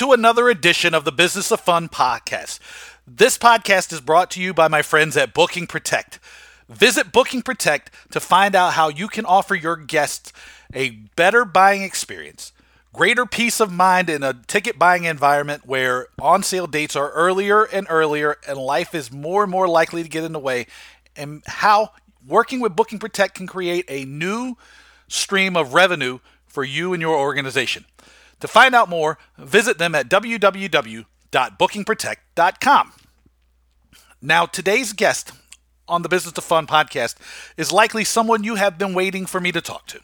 to another edition of the Business of Fun podcast. This podcast is brought to you by my friends at Booking Protect. Visit Booking Protect to find out how you can offer your guests a better buying experience, greater peace of mind in a ticket buying environment where on sale dates are earlier and earlier and life is more and more likely to get in the way, and how working with Booking Protect can create a new stream of revenue for you and your organization. To find out more, visit them at www.bookingprotect.com. Now, today's guest on the Business of Fun podcast is likely someone you have been waiting for me to talk to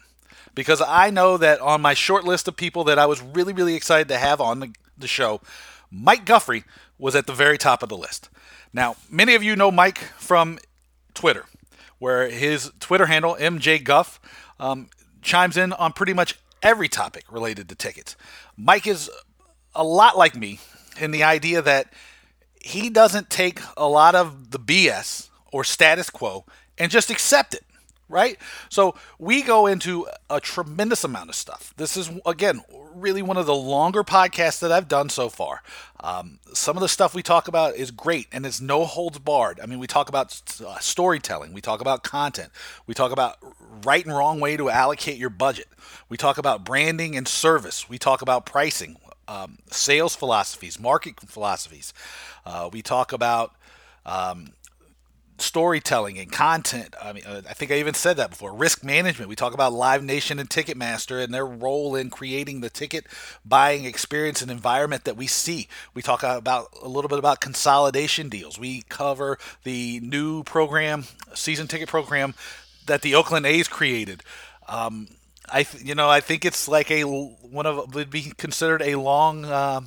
because I know that on my short list of people that I was really, really excited to have on the, the show, Mike Guffrey was at the very top of the list. Now, many of you know Mike from Twitter, where his Twitter handle, MJ Guff, um, chimes in on pretty much every topic related to tickets. Mike is a lot like me in the idea that he doesn't take a lot of the BS or status quo and just accept it, right? So we go into a tremendous amount of stuff. This is, again, really one of the longer podcasts that I've done so far. Um, some of the stuff we talk about is great and it's no holds barred. I mean, we talk about uh, storytelling, we talk about content, we talk about right and wrong way to allocate your budget. We talk about branding and service. We talk about pricing, um, sales philosophies, market philosophies. Uh, we talk about um, storytelling and content. I mean, uh, I think I even said that before. Risk management. We talk about Live Nation and Ticketmaster and their role in creating the ticket buying experience and environment that we see. We talk about a little bit about consolidation deals. We cover the new program, season ticket program that the Oakland A's created. Um, I you know I think it's like a one of would be considered a long uh,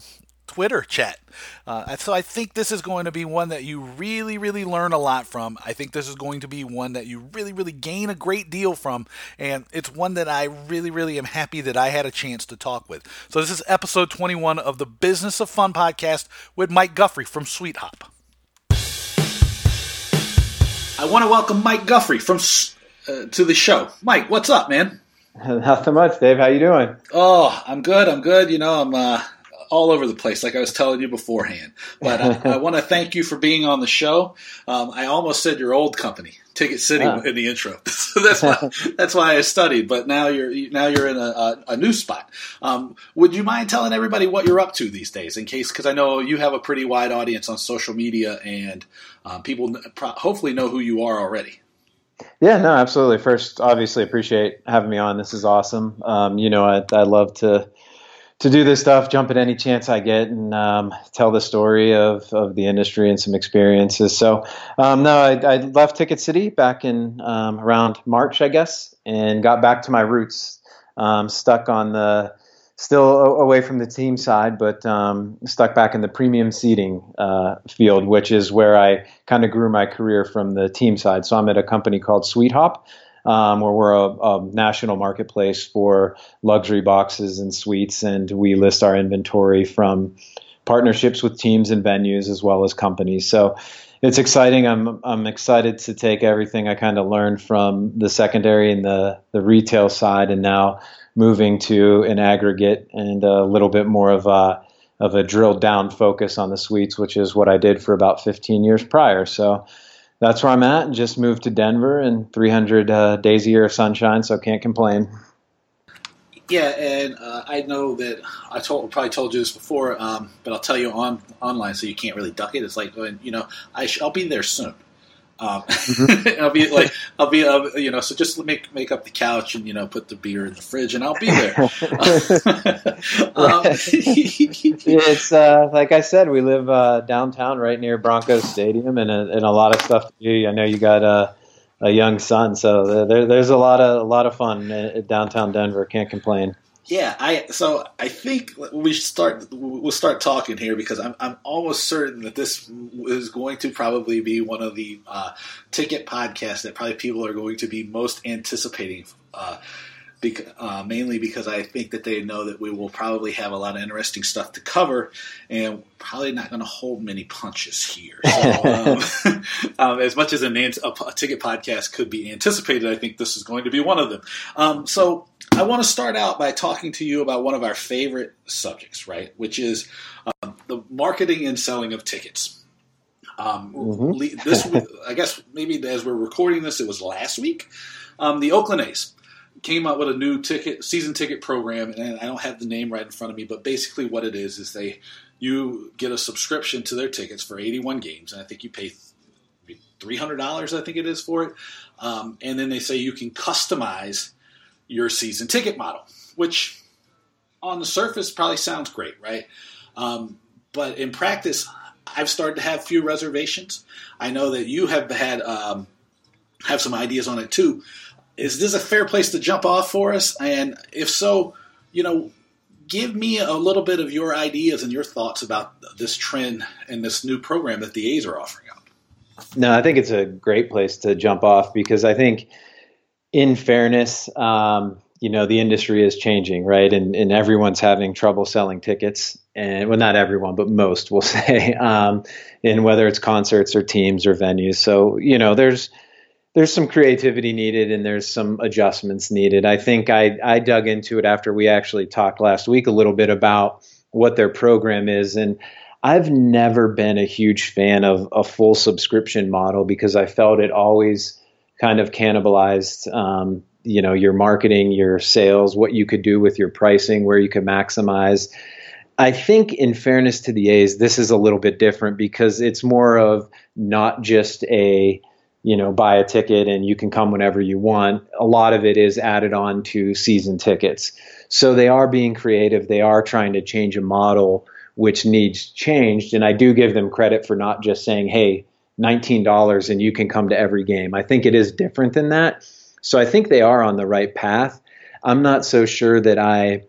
Twitter chat. Uh, so I think this is going to be one that you really really learn a lot from. I think this is going to be one that you really really gain a great deal from, and it's one that I really really am happy that I had a chance to talk with. So this is episode 21 of the Business of Fun podcast with Mike Guffrey from SuiteHop. I want to welcome Mike Guffrey from uh, to the show. Mike, what's up, man? Nothing much, Dave. How you doing? Oh, I'm good. I'm good. You know, I'm uh, all over the place, like I was telling you beforehand. But I, I want to thank you for being on the show. Um, I almost said your old company, Ticket City, in the intro. so that's why that's why I studied. But now you're now you're in a, a, a new spot. Um, would you mind telling everybody what you're up to these days, in case because I know you have a pretty wide audience on social media, and um, people hopefully know who you are already. Yeah, no, absolutely. First, obviously, appreciate having me on. This is awesome. Um, you know, I, I love to to do this stuff, jump at any chance I get, and um, tell the story of, of the industry and some experiences. So, um, no, I, I, left Ticket City back in um, around March, I guess, and got back to my roots. Um, stuck on the still away from the team side, but um, stuck back in the premium seating uh, field, which is where I kind of grew my career from the team side. So I'm at a company called SuiteHop, um, where we're a, a, national marketplace for luxury boxes and suites, and we list our inventory from partnerships with teams and venues as well as companies. So it's exciting. I'm I'm excited to take everything I kind of learned from the secondary and the the retail side, and now moving to an aggregate and a little bit more of a of a drilled down focus on the suites, which is what I did for about 15 years prior. So that's where I'm at. Just moved to Denver and 300 uh, days a year of sunshine, so can't complain. Yeah, and uh, I know that I told probably told you this before, um, but I'll tell you on online so you can't really duck it. It's like you know I sh- I'll be there soon. Um, mm-hmm. I'll be like, I'll be, uh, you know, so just make make up the couch and you know put the beer in the fridge and I'll be there. um, it's uh, like I said, we live uh, downtown, right near Broncos Stadium, and a, and a lot of stuff to do. I know you got a, a young son, so there, there's a lot of a lot of fun at downtown Denver. Can't complain. Yeah, I so I think we start. We'll start talking here because I'm I'm almost certain that this is going to probably be one of the uh, ticket podcasts that probably people are going to be most anticipating. Uh, bec- uh, mainly because I think that they know that we will probably have a lot of interesting stuff to cover, and probably not going to hold many punches here. So, um, um, as much as an, a, a, ticket podcast could be anticipated, I think this is going to be one of them. Um, so I want to start out by talking to you about one of our favorite subjects, right? Which is uh, the marketing and selling of tickets. Um, mm-hmm. this, I guess, maybe as we're recording this, it was last week. Um, the Oakland A's came out with a new ticket season ticket program, and I don't have the name right in front of me, but basically what it is is they you get a subscription to their tickets for 81 games, and I think you pay three hundred dollars, I think it is for it, um, and then they say you can customize your season ticket model, which on the surface probably sounds great, right? Um, but in practice, I've started to have few reservations. I know that you have had um, have some ideas on it too. Is this a fair place to jump off for us? And if so, you know, give me a little bit of your ideas and your thoughts about this trend and this new program that the A's are offering up. No, I think it's a great place to jump off because I think, in fairness, um, you know the industry is changing right and, and everyone's having trouble selling tickets and well not everyone but most will say um, and whether it's concerts or teams or venues so you know there's there's some creativity needed and there's some adjustments needed. I think i i dug into it after we actually talked last week a little bit about what their program is. And i've never been a huge fan of a full subscription model because i felt it always kind of cannibalized um, you know your marketing your sales what you could do with your pricing where you could maximize. I think in fairness to the a's this is a little bit different because it's more of not just a you know buy a ticket and you can come whenever you want. A lot of it is added on to season tickets. So they are being creative. They are trying to change a model which needs changed. And i do give them credit for not just saying hey $19 and you can come to every game. I think it is different than that. So I think they are on the right path. I'm not so sure that I,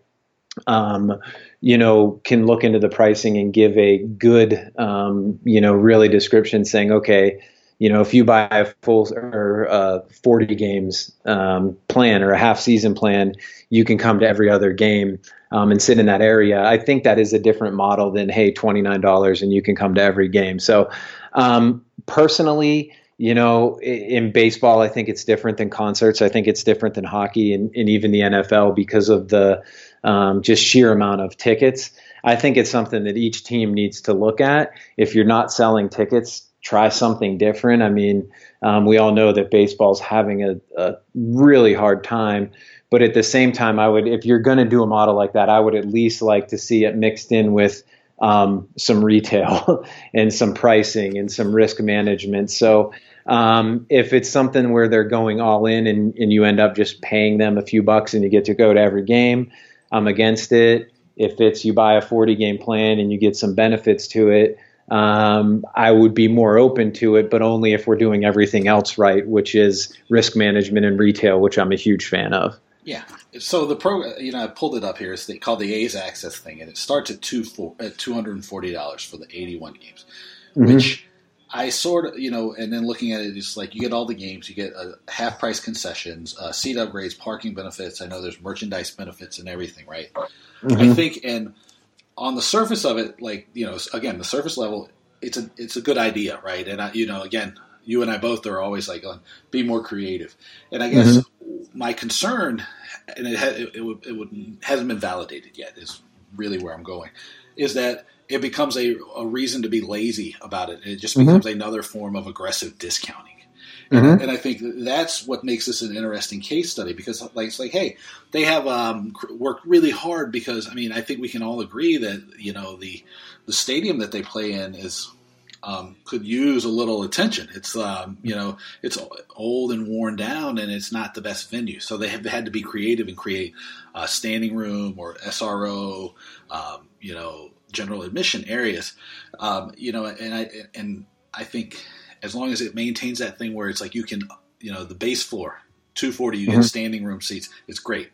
um, you know, can look into the pricing and give a good, um, you know, really description saying, okay, you know, if you buy a full or uh, 40 games um, plan or a half season plan, you can come to every other game um, and sit in that area. I think that is a different model than hey, $29 and you can come to every game. So um, personally, you know, in baseball, I think it's different than concerts. I think it's different than hockey and, and even the NFL because of the um, just sheer amount of tickets. I think it's something that each team needs to look at. If you're not selling tickets, try something different. I mean, um, we all know that baseball's having a, a really hard time. But at the same time, I would, if you're going to do a model like that, I would at least like to see it mixed in with um, some retail and some pricing and some risk management. So um, if it's something where they're going all in and, and you end up just paying them a few bucks and you get to go to every game, I'm against it. If it's you buy a 40 game plan and you get some benefits to it, um, I would be more open to it, but only if we're doing everything else right, which is risk management and retail, which I'm a huge fan of. Yeah. So the pro, you know, I pulled it up here. It's called the A's Access thing, and it starts at two four, at two hundred and forty dollars for the eighty one games, mm-hmm. which I sort of, you know, and then looking at it, it's like you get all the games, you get a half price concessions, uh, seat upgrades, parking benefits. I know there's merchandise benefits and everything, right? Mm-hmm. I think, and on the surface of it, like you know, again, the surface level, it's a it's a good idea, right? And I, you know, again, you and I both are always like, be more creative. And I guess mm-hmm. my concern, and it, it, it, it would, hasn't been validated yet, is really where I'm going, is that it becomes a, a reason to be lazy about it. It just mm-hmm. becomes mm-hmm. another form of aggressive discounting. Mm-hmm. And I think that's what makes this an interesting case study because, like, it's like, hey, they have um, worked really hard because, I mean, I think we can all agree that you know the the stadium that they play in is um, could use a little attention. It's um, you know it's old and worn down, and it's not the best venue. So they have had to be creative and create a standing room or SRO, um, you know, general admission areas. Um, you know, and I and I think as long as it maintains that thing where it's like you can, you know, the base floor, 240, you mm-hmm. get standing room seats. It's great.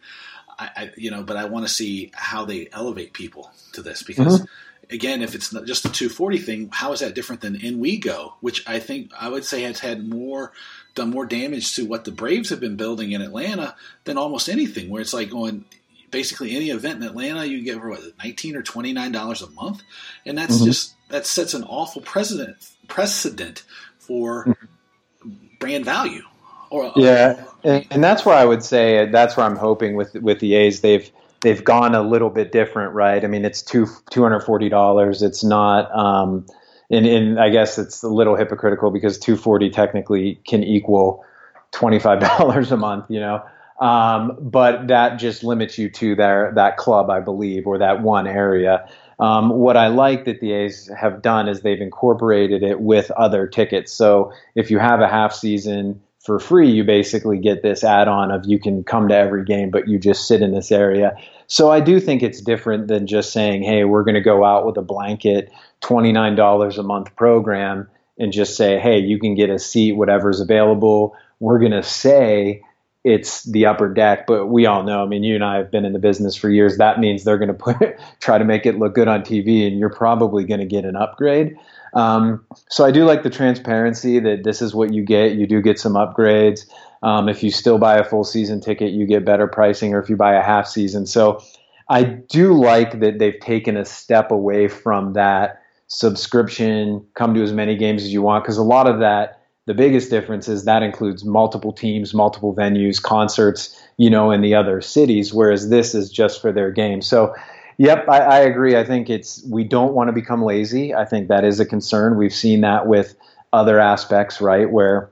I, I you know, but I want to see how they elevate people to this because. Mm-hmm again, if it's not just the 240 thing, how is that different than In We Go, which I think I would say has had more done more damage to what the Braves have been building in Atlanta than almost anything. Where it's like going basically any event in Atlanta, you get for what 19 or 29 dollars a month, and that's mm-hmm. just that sets an awful precedent precedent for mm-hmm. brand value. Or, yeah, and, and that's where I would say that's where I'm hoping with with the A's they've they've gone a little bit different, right? I mean, it's two two hundred forty dollars. It's not. Um, and, and I guess it's a little hypocritical because 240 technically can equal $25 a month, you know. Um, but that just limits you to their that club, I believe, or that one area. Um, what I like that the A's have done is they've incorporated it with other tickets. So if you have a half season for free, you basically get this add-on of you can come to every game, but you just sit in this area. So I do think it's different than just saying, "Hey, we're going to go out with a blanket $29 a month program and just say, hey, you can get a seat, whatever's available. We're going to say it's the upper deck, but we all know, I mean, you and I have been in the business for years. That means they're going to put, try to make it look good on TV and you're probably going to get an upgrade. Um, so I do like the transparency that this is what you get. You do get some upgrades. Um, if you still buy a full season ticket, you get better pricing, or if you buy a half season. So I do like that they've taken a step away from that subscription, come to as many games as you want. Because a lot of that, the biggest difference is that includes multiple teams, multiple venues, concerts, you know, in the other cities, whereas this is just for their game. So, yep, I, I agree. I think it's, we don't want to become lazy. I think that is a concern. We've seen that with other aspects, right? Where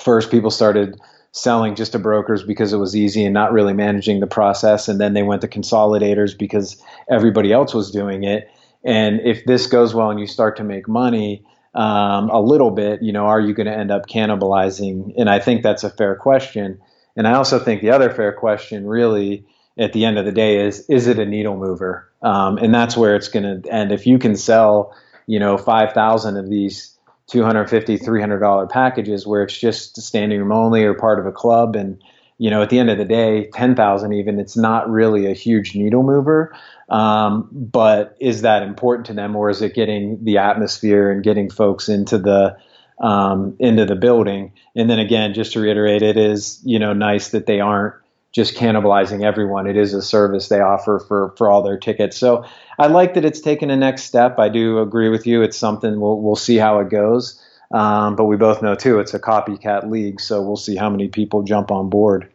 first people started selling just to brokers because it was easy and not really managing the process. And then they went to consolidators because everybody else was doing it. And if this goes well and you start to make money um, a little bit, you know, are you going to end up cannibalizing? And I think that's a fair question. And I also think the other fair question, really, at the end of the day, is is it a needle mover? Um, and that's where it's going to end. If you can sell, you know, five thousand of these 250 300 dollar packages where it's just standing room only or part of a club and you know at the end of the day 10,000 even it's not really a huge needle mover um, but is that important to them, or is it getting the atmosphere and getting folks into the um, into the building? And then again, just to reiterate, it is you know nice that they aren't just cannibalizing everyone. It is a service they offer for for all their tickets. So I like that it's taken a next step. I do agree with you. It's something we'll we'll see how it goes. Um, but we both know too, it's a copycat league, so we'll see how many people jump on board.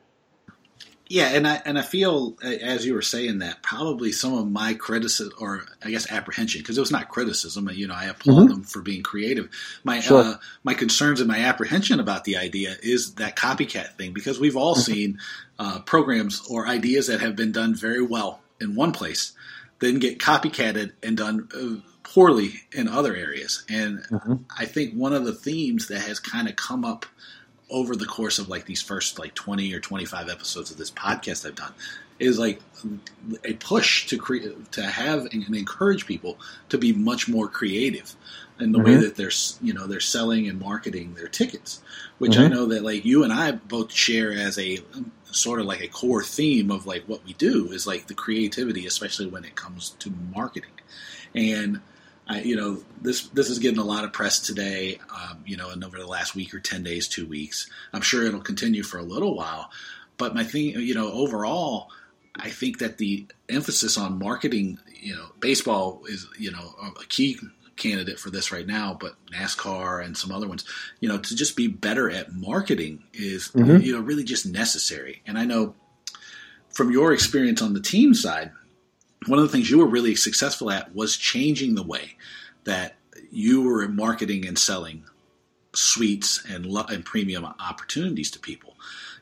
Yeah, and I and I feel as you were saying that probably some of my criticism or I guess apprehension because it was not criticism. You know, I applaud mm-hmm. them for being creative. My sure. uh, my concerns and my apprehension about the idea is that copycat thing because we've all mm-hmm. seen uh, programs or ideas that have been done very well in one place, then get copycatted and done uh, poorly in other areas. And mm-hmm. I think one of the themes that has kind of come up over the course of like these first like 20 or 25 episodes of this podcast I've done is like a push to create to have and encourage people to be much more creative in the mm-hmm. way that they're you know they're selling and marketing their tickets which mm-hmm. I know that like you and I both share as a sort of like a core theme of like what we do is like the creativity especially when it comes to marketing and I, you know, this this is getting a lot of press today. Um, you know, and over the last week or ten days, two weeks. I'm sure it'll continue for a little while. But my thing, you know, overall, I think that the emphasis on marketing, you know, baseball is, you know, a key candidate for this right now, but NASCAR and some other ones, you know, to just be better at marketing is, mm-hmm. you know, really just necessary. And I know from your experience on the team side, one of the things you were really successful at was changing the way that you were marketing and selling suites and and premium opportunities to people.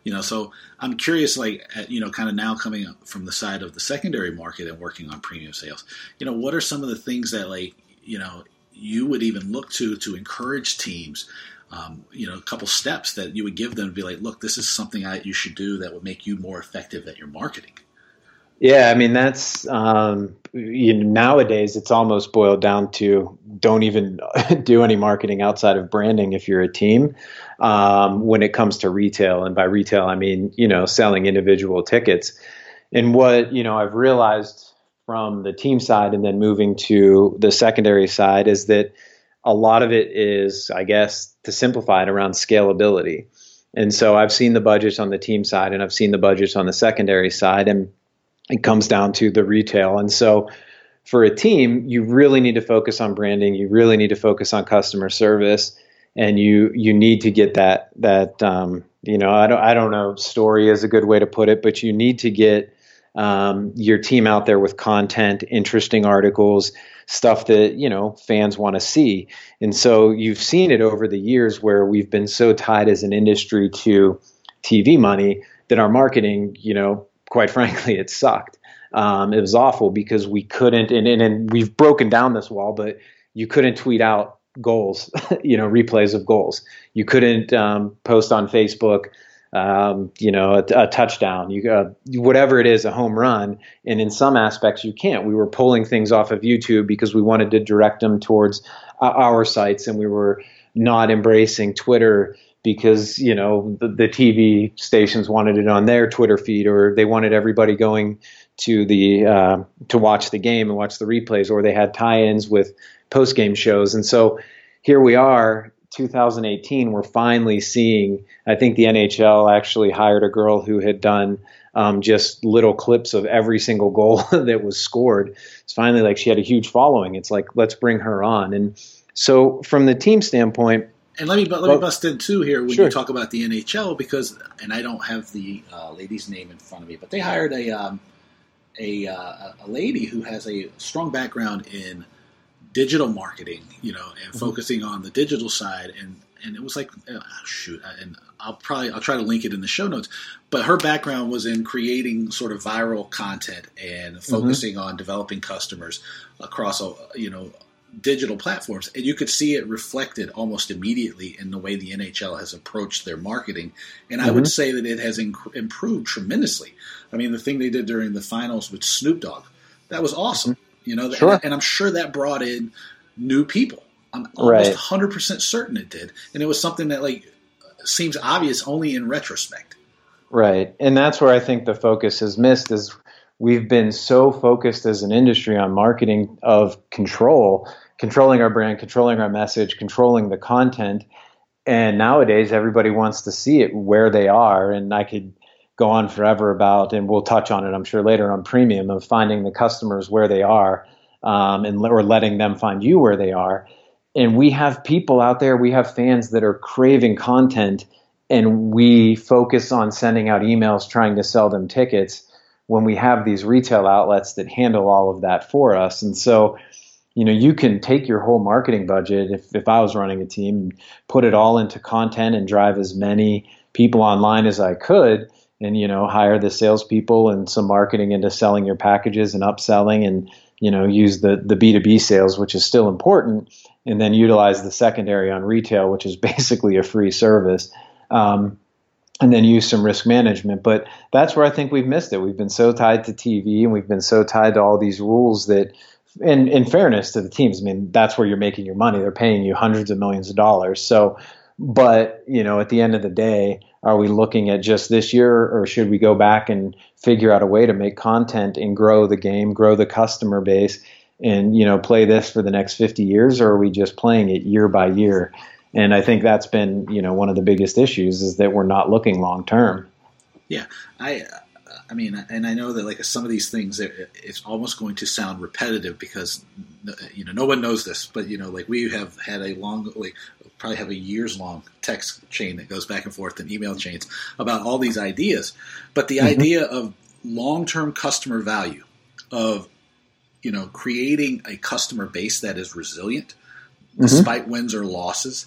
You know, so I'm curious, like, you know, kind of now coming from the side of the secondary market and working on premium sales. You know, what are some of the things that, like, you know, you would even look to to encourage teams? Um, you know, a couple steps that you would give them to be like, look, this is something I, you should do that would make you more effective at your marketing. Yeah, I mean that's um, you know, nowadays it's almost boiled down to don't even do any marketing outside of branding if you're a team. Um, when it comes to retail, and by retail I mean you know selling individual tickets. And what you know I've realized from the team side and then moving to the secondary side is that a lot of it is, I guess, to simplify it around scalability. And so I've seen the budgets on the team side and I've seen the budgets on the secondary side, and it comes down to the retail. And so for a team, you really need to focus on branding. You really need to focus on customer service, and you you need to get that that um, you know I don't I don't know story is a good way to put it, but you need to get um, your team out there with content, interesting articles, stuff that you know fans want to see. And so you've seen it over the years where we've been so tied as an industry to TV money that our marketing, you know, quite frankly, it sucked. Um, it was awful because we couldn't, and, and, and we've broken down this wall, but you couldn't tweet out goals, you know, replays of goals. You couldn't um, post on Facebook, um, you know, a, a touchdown, you uh, whatever it is, a home run. And in some aspects, you can't. We were pulling things off of YouTube because we wanted to direct them towards uh, our sites, and we were not embracing Twitter because you know the, the, TV stations wanted it on their Twitter feed, or they wanted everybody going to the uh, to watch the game and watch the replays, or they had tie-ins with post-game shows. And so here we are, 2018. We're finally seeing. I think the NHL actually hired a girl who had done um, just little clips of every single goal that was scored. It's finally like she had a huge following. It's like let's bring her on. And so from the team standpoint. And let me let me bust in too here when sure. you talk about the NHL because, and I don't have the uh, lady's name in front of me, but they hired a um, a, uh, a lady who has a strong background in digital marketing, you know, and mm-hmm. focusing on the digital side. And, and it was like, oh, shoot, and I'll probably, I'll try to link it in the show notes, but her background was in creating sort of viral content and mm-hmm. focusing mm-hmm. on developing customers across, a you know, digital platforms, and you could see it reflected almost immediately in the way the NHL has approached their marketing. And mm-hmm. I would mm-hmm. say that it has inc- improved tremendously. I mean, the thing they did during the finals with Snoop Dogg, that was awesome. Mm-hmm. You know, sure. and, and, I'm sure that brought in new people. I'm almost right. 100% certain it did, and it was something that like seems obvious only in retrospect. Right, and that's where I think the focus has missed is we've been so focused as an industry on marketing of control, controlling our brand, controlling our message, controlling the content. And nowadays, everybody wants to see it where they are. And I could go on forever about, and we'll touch on it, I'm sure, later on premium of finding the customers where they are um, and or letting them find you where they are. And we have people out there, we have fans that are craving content, and we focus on sending out emails trying to sell them tickets when we have these retail outlets that handle all of that for us. And so, you know, you can take your whole marketing budget, if, if I was running a team, put it all into content and drive as many people online as I could and, you know, hire the salespeople and some marketing into selling your packages and upselling and, you know, use the, the B2B sales, which is still important, and then utilize the secondary on retail, which is basically a free service. Um, and then use some risk management. But that's where I think we've missed it. We've been so tied to TV and we've been so tied to all these rules that, in, in fairness to the teams, I mean, that's where you're making your money. They're paying you hundreds of millions of dollars. So, but, you know, at the end of the day, are we looking at just this year or should we go back and figure out a way to make content and grow the game, grow the customer base? And you know, play this for the next 50 years, or are we just playing it year by year? And I think that's been you know one of the biggest issues is that we're not looking long term. Yeah, I I mean, and I know that like some of these things, it's almost going to sound repetitive because you know no one knows this, but you know, like we have had a long, like probably have a years long text chain that goes back and forth and email chains about all these ideas, but the mm-hmm. idea of long term customer value of you know creating a customer base that is resilient mm-hmm. despite wins or losses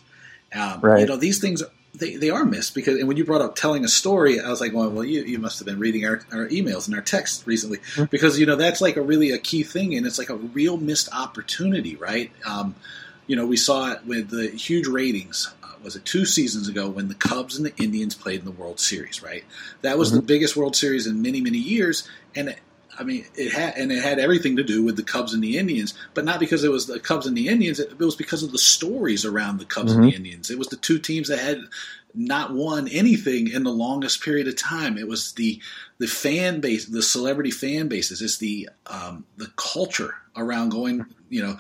um, right. You know, these things they, they are missed because and when you brought up telling a story, I was like, well, well, you, you must have been reading our, our emails and our texts recently mm-hmm. because you know that's like a really a key thing and it's like a real missed opportunity, right? Um, you know, we saw it with the huge ratings. Uh, was it two seasons ago when the Cubs and the Indians played in the World Series? Right, that was mm-hmm. the biggest World Series in many many years, and I mean, it had and it had everything to do with the Cubs and the Indians, but not because it was the Cubs and the Indians. It, was because of the stories around the Cubs mm-hmm. and the mm-hmm. Indians. It was the two teams that had not won anything in the longest period of time. It was the the fan base, the celebrity fan bases. It's the um, the culture around going, you know,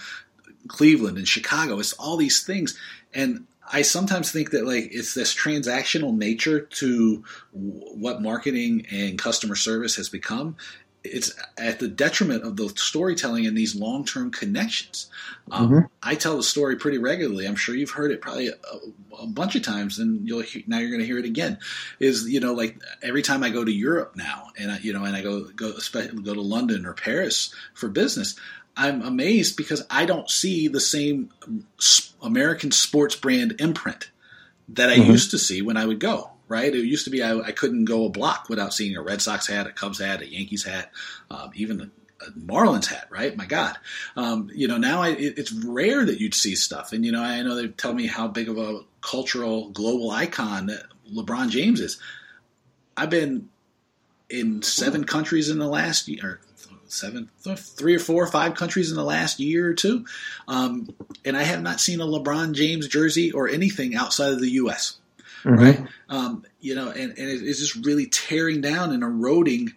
Cleveland and Chicago. It's all these things, and I sometimes think that like it's this transactional nature to what marketing and customer service has become. It's at the detriment of the storytelling and these long term connections. Um, mm-hmm. I tell the story pretty regularly. I'm sure you've heard it probably a, a bunch of times, and you'll hear, now you're going to hear it again. Is you know like every time I go to Europe now, and I, you know, and I go go go to London or Paris for business, I'm amazed because I don't see the same American sports brand imprint that I mm-hmm. used to see when I would go. Right? It used to be I, I, couldn't go a block without seeing a Red Sox hat, a Cubs hat, a Yankees hat, um, even a, a, Marlins hat. Right? My God, um, you know now I, it, it's rare that you'd see stuff. And you know I know they tell me how big of a cultural global icon LeBron James is. I've been in seven countries in the last year, seven, three or four or five countries in the last year or two. Um, and I have not seen a LeBron James jersey or anything outside of the U.S. Mm-hmm. Right? Um, you know, and, and it's just really tearing down and eroding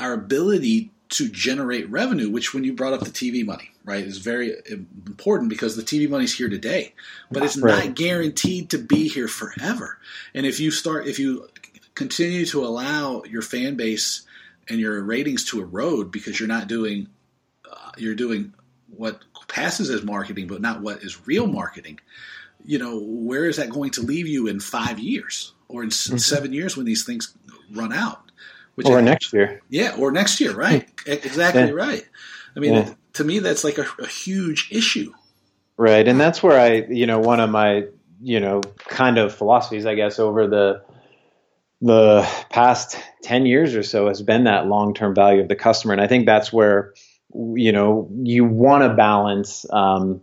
our ability to generate revenue, which when you brought up the TV money, right, is very important because the TV money's here today, but it's right. not guaranteed to be here forever. And if you start, if you continue to allow your fan base and your ratings to erode because you're not doing uh, you're doing what passes as marketing but not what is real marketing you know where is that going to leave you in five years or in mm-hmm. seven years when these things run out which or I, next year yeah or next year right exactly yeah. right i mean yeah. to me that's like a, a huge issue right and that's where i you know one of my you know kind of philosophies i guess over the the past 10 years or so has been that long-term value of the customer and i think that's where you know you want to balance um,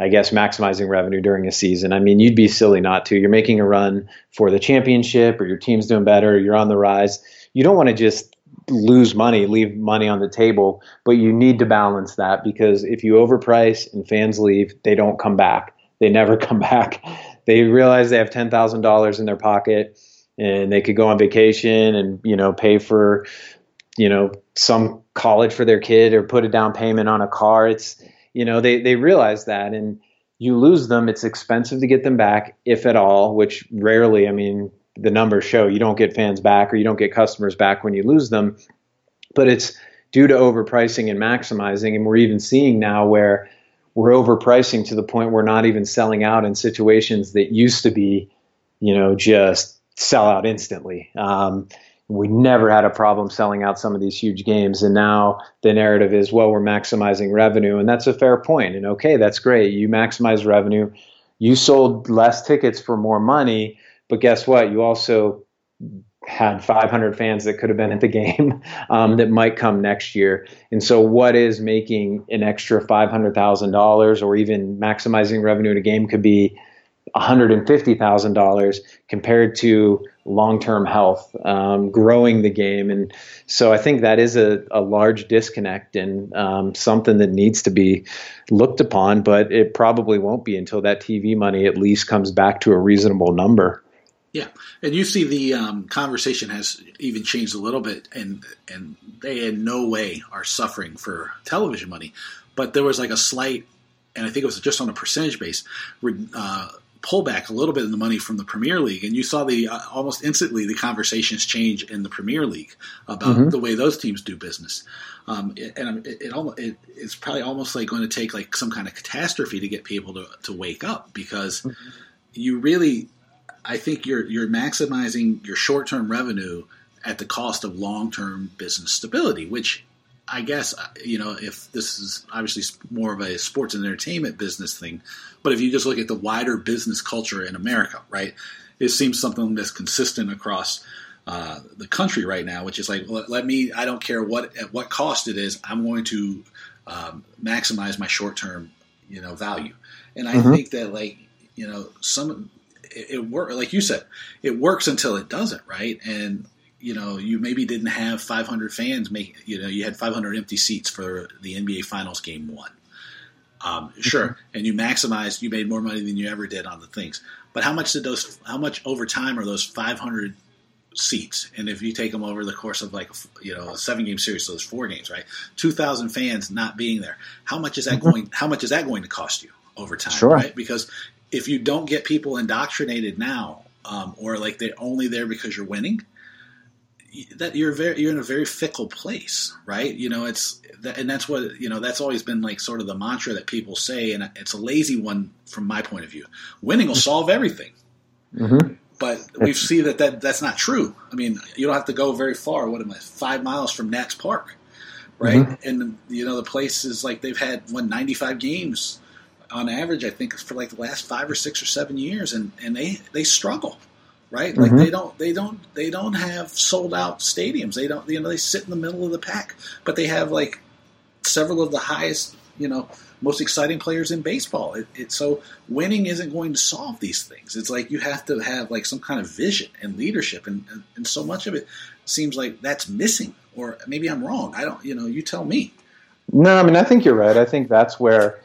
i guess maximizing revenue during a season. I mean you'd be silly not to. You're making a run for the championship or your team's doing better you're on the rise. You don't want to just lose money leave money on the table but you need to balance that because if you overprice and fans leave they don't come back. They never come back. They realize they have $10000 in their pocket and they could go on vacation and you know pay for you know some college for their kid or put a down payment on a car. It's you know they they realize that and you lose them it's expensive to get them back if at all which rarely i mean the numbers show you don't get fans back or you don't get customers back when you lose them but it's due to overpricing and maximizing and we're even seeing now where we're overpricing to the point we're not even selling out in situations that used to be you know just sell out instantly. Um, we never had a problem selling out some of these huge games, and now the narrative is, well, we're maximizing revenue, and that's a fair point. And okay, that's great. You maximize revenue. You sold less tickets for more money, but guess what? You also had 500 fans that could have been at the game um, that might come next year. And so, what is making an extra $500,000 or even maximizing revenue in a game could be $150,000 compared to long-term health, um, growing the game, and so I think that is a, a large disconnect and um, something that needs to be looked upon. But it probably won't be until that TV money at least comes back to a reasonable number. Yeah, and you see the um, conversation has even changed a little bit, and and they in no way are suffering for television money, but there was like a slight, and I think it was just on a percentage base. Uh, pull back a little bit in the money from the Premier League, and you saw the uh, almost instantly the conversations change in the Premier League about mm-hmm. the way those teams do business. Um, it, and it, it, almost, it, it's probably almost like going to take like some kind of catastrophe to get people to, to wake up because mm-hmm. you really, I think you're you're maximizing your short term revenue at the cost of long term business stability, which I guess uh, you know if this is obviously more of a sports and entertainment business thing, but if you just look at the wider business culture in America, right, it seems something that's consistent across uh, the country right now, which is like let, let, me. I don't care what at what cost it is. I'm going to um, maximize my short term, you know, value. And I mm-hmm. think that like you know some it, it work like you said, it works until it doesn't, right? And you know, you maybe didn't have 500 fans make, you know, you had 500 empty seats for the NBA Finals game one. Um, sure, and you maximized, you made more money than you ever did on the things. But how much did those? How much over time are those 500 seats? And if you take them over the course of like you know a seven game series, so there's four games, right? 2,000 fans not being there. How much is that mm-hmm. going? How much is that going to cost you over time? Sure. Right? Because if you don't get people indoctrinated now, um, or like they're only there because you're winning, that you're very you're in a very fickle place, right? You know, it's and that's what you know. That's always been like sort of the mantra that people say, and it's a lazy one from my point of view. Winning will solve everything, mm-hmm. but we see that, that that's not true. I mean, you don't have to go very far. What am I? Five miles from Nats Park, right? Mm-hmm. And you know, the place is like they've had won 95 games on average. I think for like the last five or six or seven years, and and they they struggle right? Like mm-hmm. they don't they don't they don't have sold out stadiums. They don't you know they sit in the middle of the pack, but they have like several of the highest you know most exciting players in baseball. It, it, so winning isn't going to solve these things. It's like you have to have like some kind of vision and leadership, and, and, and so much of it seems like that's missing. Or maybe I'm wrong. I don't. You know, you tell me. No, I mean I think you're right. I think that's where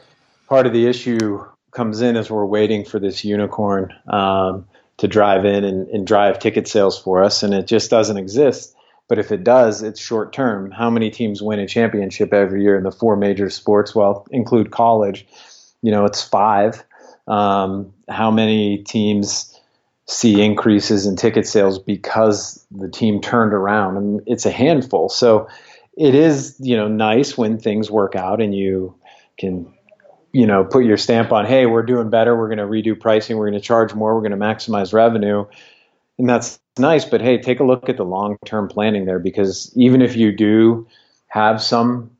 part of the issue comes in as we're waiting for this unicorn. Um, to drive in and, and drive ticket sales for us, and it just doesn't exist. But if it does, it's short term. How many teams win a championship every year in the four major sports? Well, include college. You know, it's five. Um, how many teams see increases in ticket sales because the team turned around? I mean, it's a handful. So it is, you know, nice when things work out and you can you know put your stamp on hey we're doing better. We're going to redo pricing. We're going to charge more. We're going to maximize revenue. And that's nice but hey take a look at the long term planning there because even if you do have some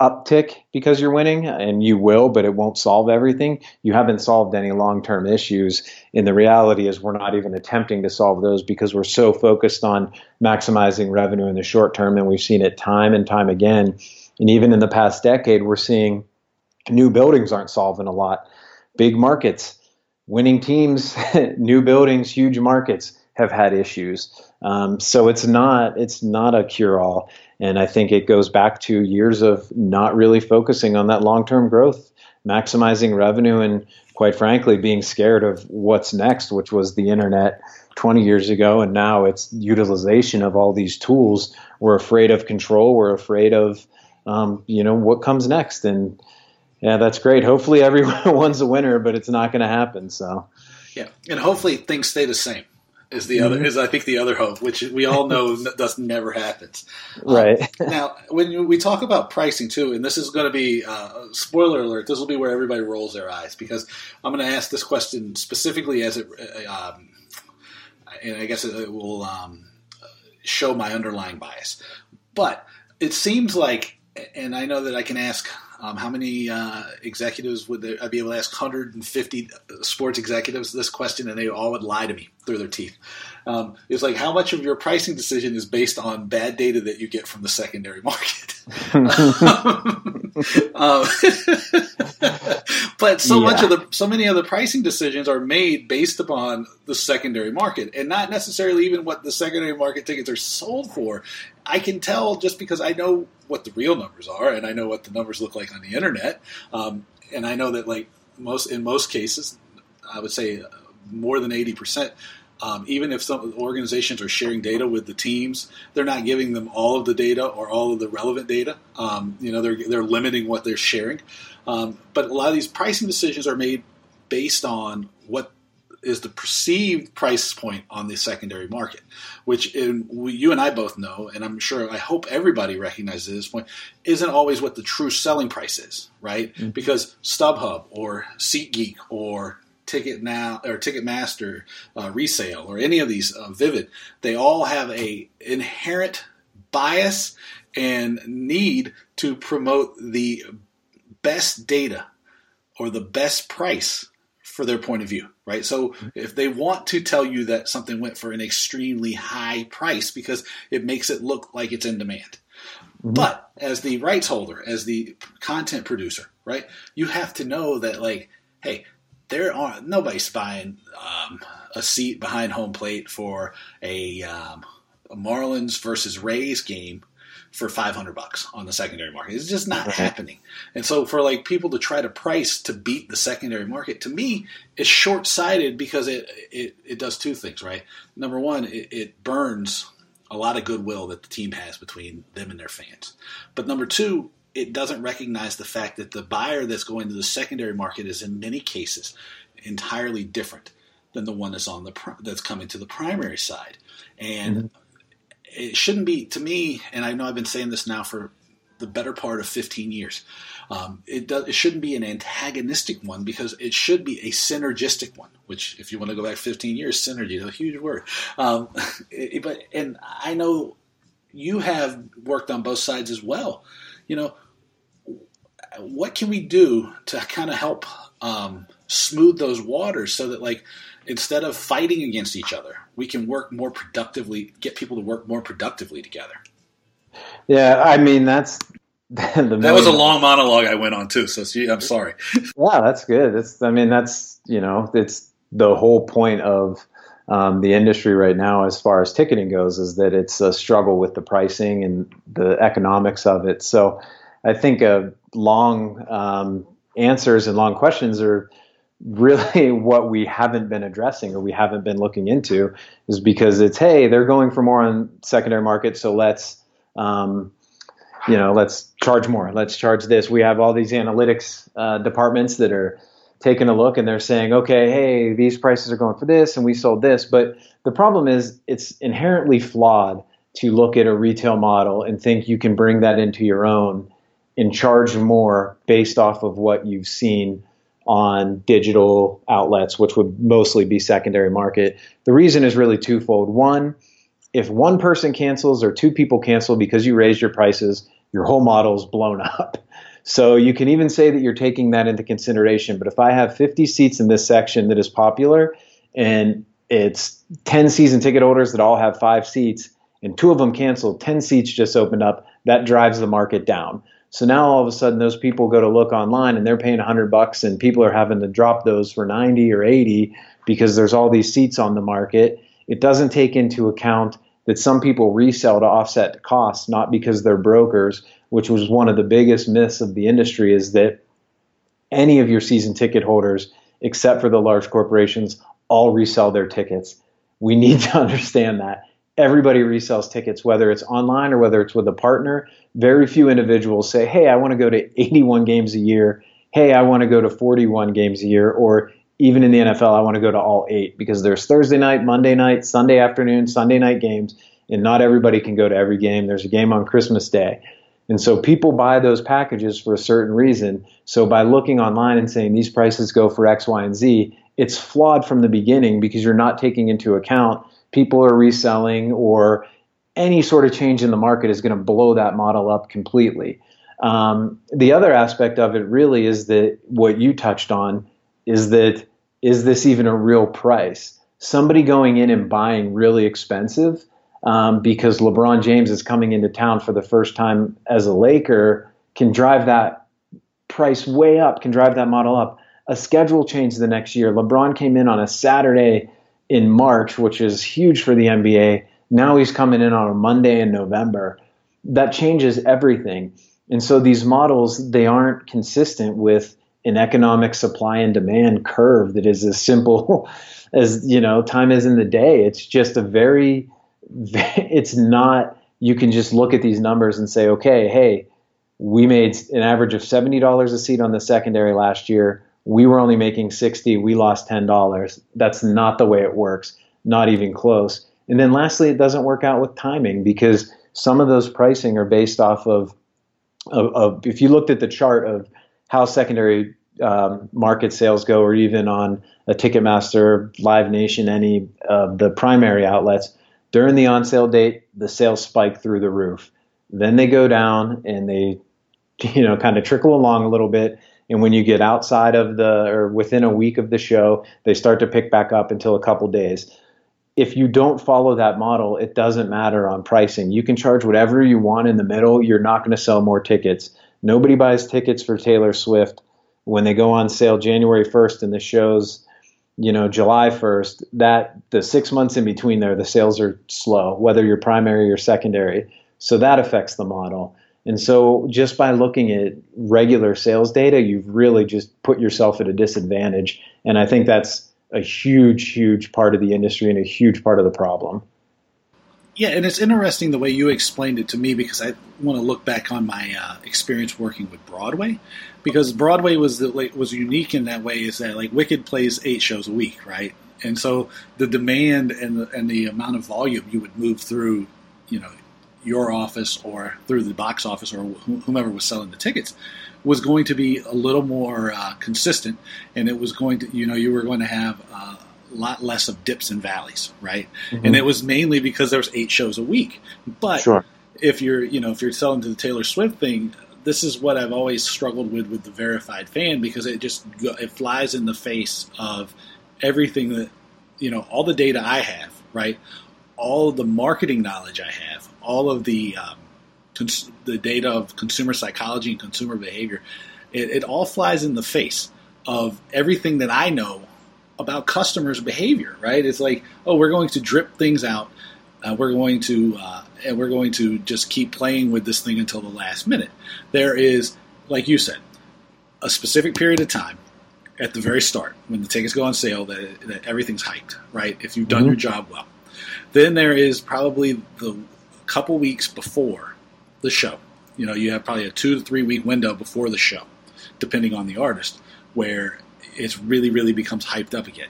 uptick because you're winning and you will but it won't solve everything you haven't solved any long term issues. And the reality is we're not even attempting to solve those because we're so focused on maximizing revenue in the short term and we've seen it time and time again. And even in the past decade we're seeing new buildings aren't solving a lot. Big markets, winning teams, new buildings, huge markets have had issues. Um, so it's not it's not a cure all, and I think it goes back to years of not really focusing on that long term growth, maximizing revenue, and quite frankly, being scared of what's next, which was the internet 20 years ago, and now it's utilization of all these tools. We're afraid of control. We're afraid of um, you know what comes next, and yeah, that's great. Hopefully everyone's a winner, but it's not going to happen. So, yeah, and hopefully things stay the same. Is the mm-hmm. other is I think the other hope, which we all know does never happens. Right um, now, when we talk about pricing too, and this is going to be uh, spoiler alert. This will be where everybody rolls their eyes because I'm going to ask this question specifically as it, uh, um, and I guess it will um, show my underlying bias. But it seems like, and I know that I can ask um, how many uh, executives would I'd be able to ask 150 sports executives this question, and they all would lie to me through their teeth. Um, it's like how much of your pricing decision is based on bad data that you get from the secondary market. um, but so yeah. much of the so many of the pricing decisions are made based upon the secondary market, and not necessarily even what the secondary market tickets are sold for. I can tell just because I know what the real numbers are, and I know what the numbers look like on the internet, um, and I know that like most in most cases, I would say more than eighty percent um, even if some organizations are sharing data with the teams, they're not giving them all of the data or all of the relevant data. Um, you know, they're they're limiting what they're sharing. Um, but a lot of these pricing decisions are made based on what is the perceived price point on the secondary market, which in, we, you and I both know, and I'm sure I hope everybody recognizes at this point, isn't always what the true selling price is, right? Mm-hmm. Because StubHub or SeatGeek or Ticket Now or Ticketmaster uh, resale or any of these uh, Vivid, they all have a inherent bias and need to promote the best data or the best price for their point of view, right? So if they want to tell you that something went for an extremely high price because it makes it look like it's in demand. Mm-hmm. But as the rights holder, as the content producer, right, you have to know that like, hey, there aren't nobody's buying um, a seat behind home plate for a, um, a, Marlins versus Rays game for 500 bucks on the secondary market. It's just not right. happening. And so for like people to try to price to beat the secondary market, to me, is short sighted because it, it, it does two things, right? Number one, it, it burns a lot of goodwill that the team has between them and their fans. But number two, it doesn't recognize the fact that the buyer that's going to the secondary market is in many cases entirely different than the one that's on the that's coming to the primary side. And mm-hmm it shouldn't be to me, and I know I've been saying this now for the better part of 15 years. Um, it, does, it shouldn't be an antagonistic one because it should be a synergistic one. Which, if you want to go back 15 years, synergy is a huge word. Um, it, but and I know you have worked on both sides as well. You know, what can we do to kind of help um, smooth those waters so that like instead of fighting against each other, we can work more productively, get people to work more productively together. Yeah, I mean that's that was a long monologue I went on too. So see, I'm sorry. yeah, that's good. It's I mean that's you know it's the whole point of um, the industry right now as far as ticketing goes is that it's a struggle with the pricing and the economics of it. So I think long um, answers and long questions are really what we haven't been addressing or we haven't been looking into is because it's hey they're going for more on secondary market so let's um, you know let's charge more. Let's charge this. We have all these analytics uh, departments that are taking a look and they're saying okay hey these prices are going for this and we sold this. But the problem is it's inherently flawed to look at a retail model and think you can bring that into your own and charge more based off of what you've seen on digital outlets, which would mostly be secondary market. The reason is really twofold. One, if one person cancels or two people cancel because you raised your prices, your whole model is blown up. So you can even say that you're taking that into consideration. But if I have 50 seats in this section that is popular and it's 10 season ticket holders that all have five seats and two of them canceled, 10 seats just opened up, that drives the market down. So now all of a sudden those people go to look online and they're paying 100 bucks and people are having to drop those for 90 or 80 because there's all these seats on the market. It doesn't take into account that some people resell to offset costs, not because they're brokers, which was one of the biggest myths of the industry is that any of your season ticket holders, except for the large corporations, all resell their tickets. We need to understand that everybody resells tickets, whether it's online or whether it's with a partner. Very few individuals say, Hey, I want to go to 81 games a year. Hey, I want to go to 41 games a year. Or even in the NFL, I want to go to all eight because there's Thursday night, Monday night, Sunday afternoon, Sunday night games, and not everybody can go to every game. There's a game on Christmas Day. And so people buy those packages for a certain reason. So by looking online and saying these prices go for X, Y, and Z, it's flawed from the beginning because you're not taking into account people are reselling or any sort of change in the market is going to blow that model up completely. Um, the other aspect of it really is that what you touched on is that is this even a real price? Somebody going in and buying really expensive um, because LeBron James is coming into town for the first time as a Laker can drive that price way up, can drive that model up. A schedule change the next year. LeBron came in on a Saturday in March, which is huge for the NBA. Now he's coming in on a Monday in November. That changes everything. And so these models, they aren't consistent with an economic supply and demand curve that is as simple as, you know, time is in the day. It's just a very, it's not, you can just look at these numbers and say, okay, hey, we made an average of $70 a seat on the secondary last year we were only making 60 we lost $10 that's not the way it works not even close. And then lastly it doesn't work out with timing because some of those pricing are based off of, of, of if you looked at the chart of how secondary um, market sales go or even on a ticketmaster live nation any of the primary outlets during the on sale date the sales spike through the roof. Then they go down and they you know kind of trickle along a little bit and when you get outside of the or within a week of the show, they start to pick back up until a couple days. If you don't follow that model, it doesn't matter on pricing. You can charge whatever you want in the middle. You're not going to sell more tickets. Nobody buys tickets for Taylor Swift when they go on sale January 1st and the show's you know July 1st that the 6 months in between there the sales are slow whether you're primary or secondary So that affects the model. And so just by looking at regular sales data, you've really just put yourself at a disadvantage. And I think that's a huge, huge part of the industry and a huge part of the problem. Yeah, and it's interesting the way you explained it to me because I want to look back on my uh, experience working with Broadway, because Broadway was the, like, was unique in that way is that like Wicked plays eight shows a week, right? And so the demand and the, and the amount of volume you would move through, you know, your office or through the box office or whomever was selling the tickets was going to be a little more uh, consistent, and it was going to, you know, you were going to have. Uh, lot less of dips and valleys, right? Mm-hmm. And it was mainly because there was eight shows a week. But sure. if you're, you know, if you're selling to the Taylor Swift thing, this is what I've always struggled with with the verified fan because it just it flies in the face of everything that you know, all the data I have, right? All of the marketing knowledge I have, all of the um, cons- the data of consumer psychology and consumer behavior, it, it all flies in the face of everything that I know about customers' behavior, right? It's like, oh, we're going to drip things out. Uh, we're going to uh, and we're going to just keep playing with this thing until the last minute. There is, like you said, a specific period of time at the very start when the tickets go on sale that, that everything's hyped, right? If you've done mm-hmm. your job well. Then there is probably the couple weeks before the show. You know, you have probably a two to three week window before the show, depending on the artist, where it really, really becomes hyped up again.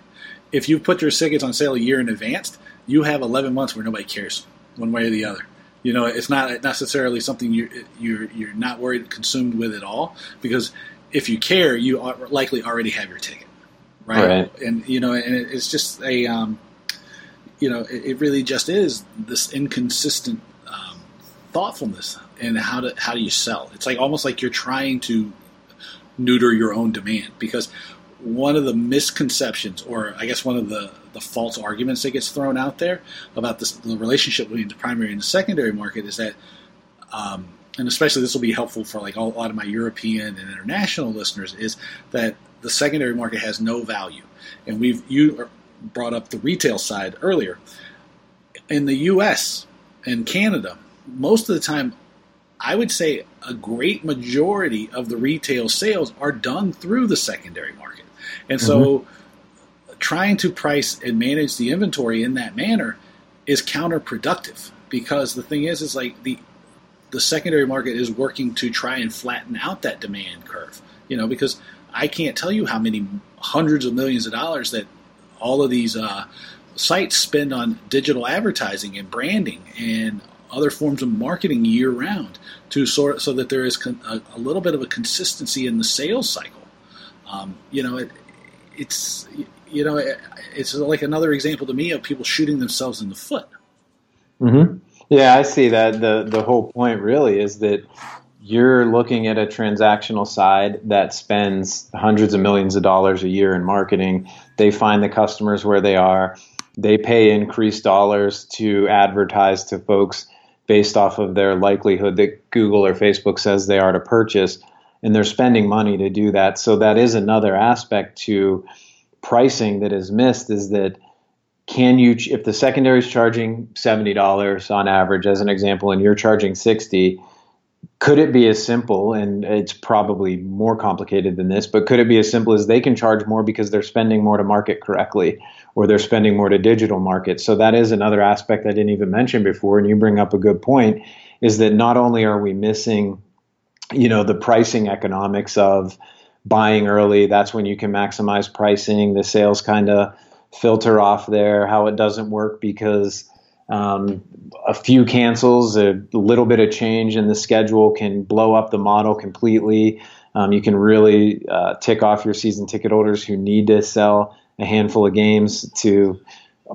If you put your tickets on sale a year in advance, you have 11 months where nobody cares one way or the other. You know, it's not necessarily something you you're you're not worried consumed with at all because if you care, you likely already have your ticket, right? right. And you know, and it's just a um, you know, it, it, really just is this inconsistent um, thoughtfulness and how to how do you sell? It's like almost like you're trying to neuter your own demand because one of the misconceptions, or I guess one of the, the false arguments that gets thrown out there about this, the relationship between the primary and the secondary market is that, um, and especially this will be helpful for like a lot of my European and international listeners, is that the secondary market has no value. And we've you brought up the retail side earlier. In the U.S. and Canada, most of the time, I would say a great majority of the retail sales are done through the secondary market. And so mm-hmm. trying to price and manage the inventory in that manner is counterproductive because the thing is is like the the secondary market is working to try and flatten out that demand curve. You know, because I can't tell you how many hundreds of millions of dollars that all of these uh, sites spend on digital advertising and branding and other forms of marketing year round to sort so that there is con- a, a, little bit of a consistency in the sales cycle. Um, you know, it, it's you know it's like another example to me of people shooting themselves in the foot. Mm-hmm. Yeah, I see that. the The whole point really is that you're looking at a transactional side that spends hundreds of millions of dollars a year in marketing. They find the customers where they are. They pay increased dollars to advertise to folks based off of their likelihood that Google or Facebook says they are to purchase and they're spending money to do that. So that is another aspect to pricing that is missed is that can you if the secondary is charging $70 on average as an example and you're charging 60 could it be as simple and it's probably more complicated than this but could it be as simple as they can charge more because they're spending more to market correctly or they're spending more to digital market? So that is another aspect i didn't even mention before and you bring up a good point is that not only are we missing you know the pricing economics of buying early that's when you can maximize pricing the sales kind of filter off there how it doesn't work because um, a few cancels a little bit of change in the schedule can blow up the model completely. Um, you can really uh, tick off your season ticket holders who need to sell a handful of games to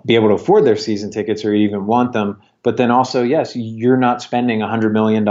be able to afford their season tickets or even want them. But then also yes you're not spending $100 million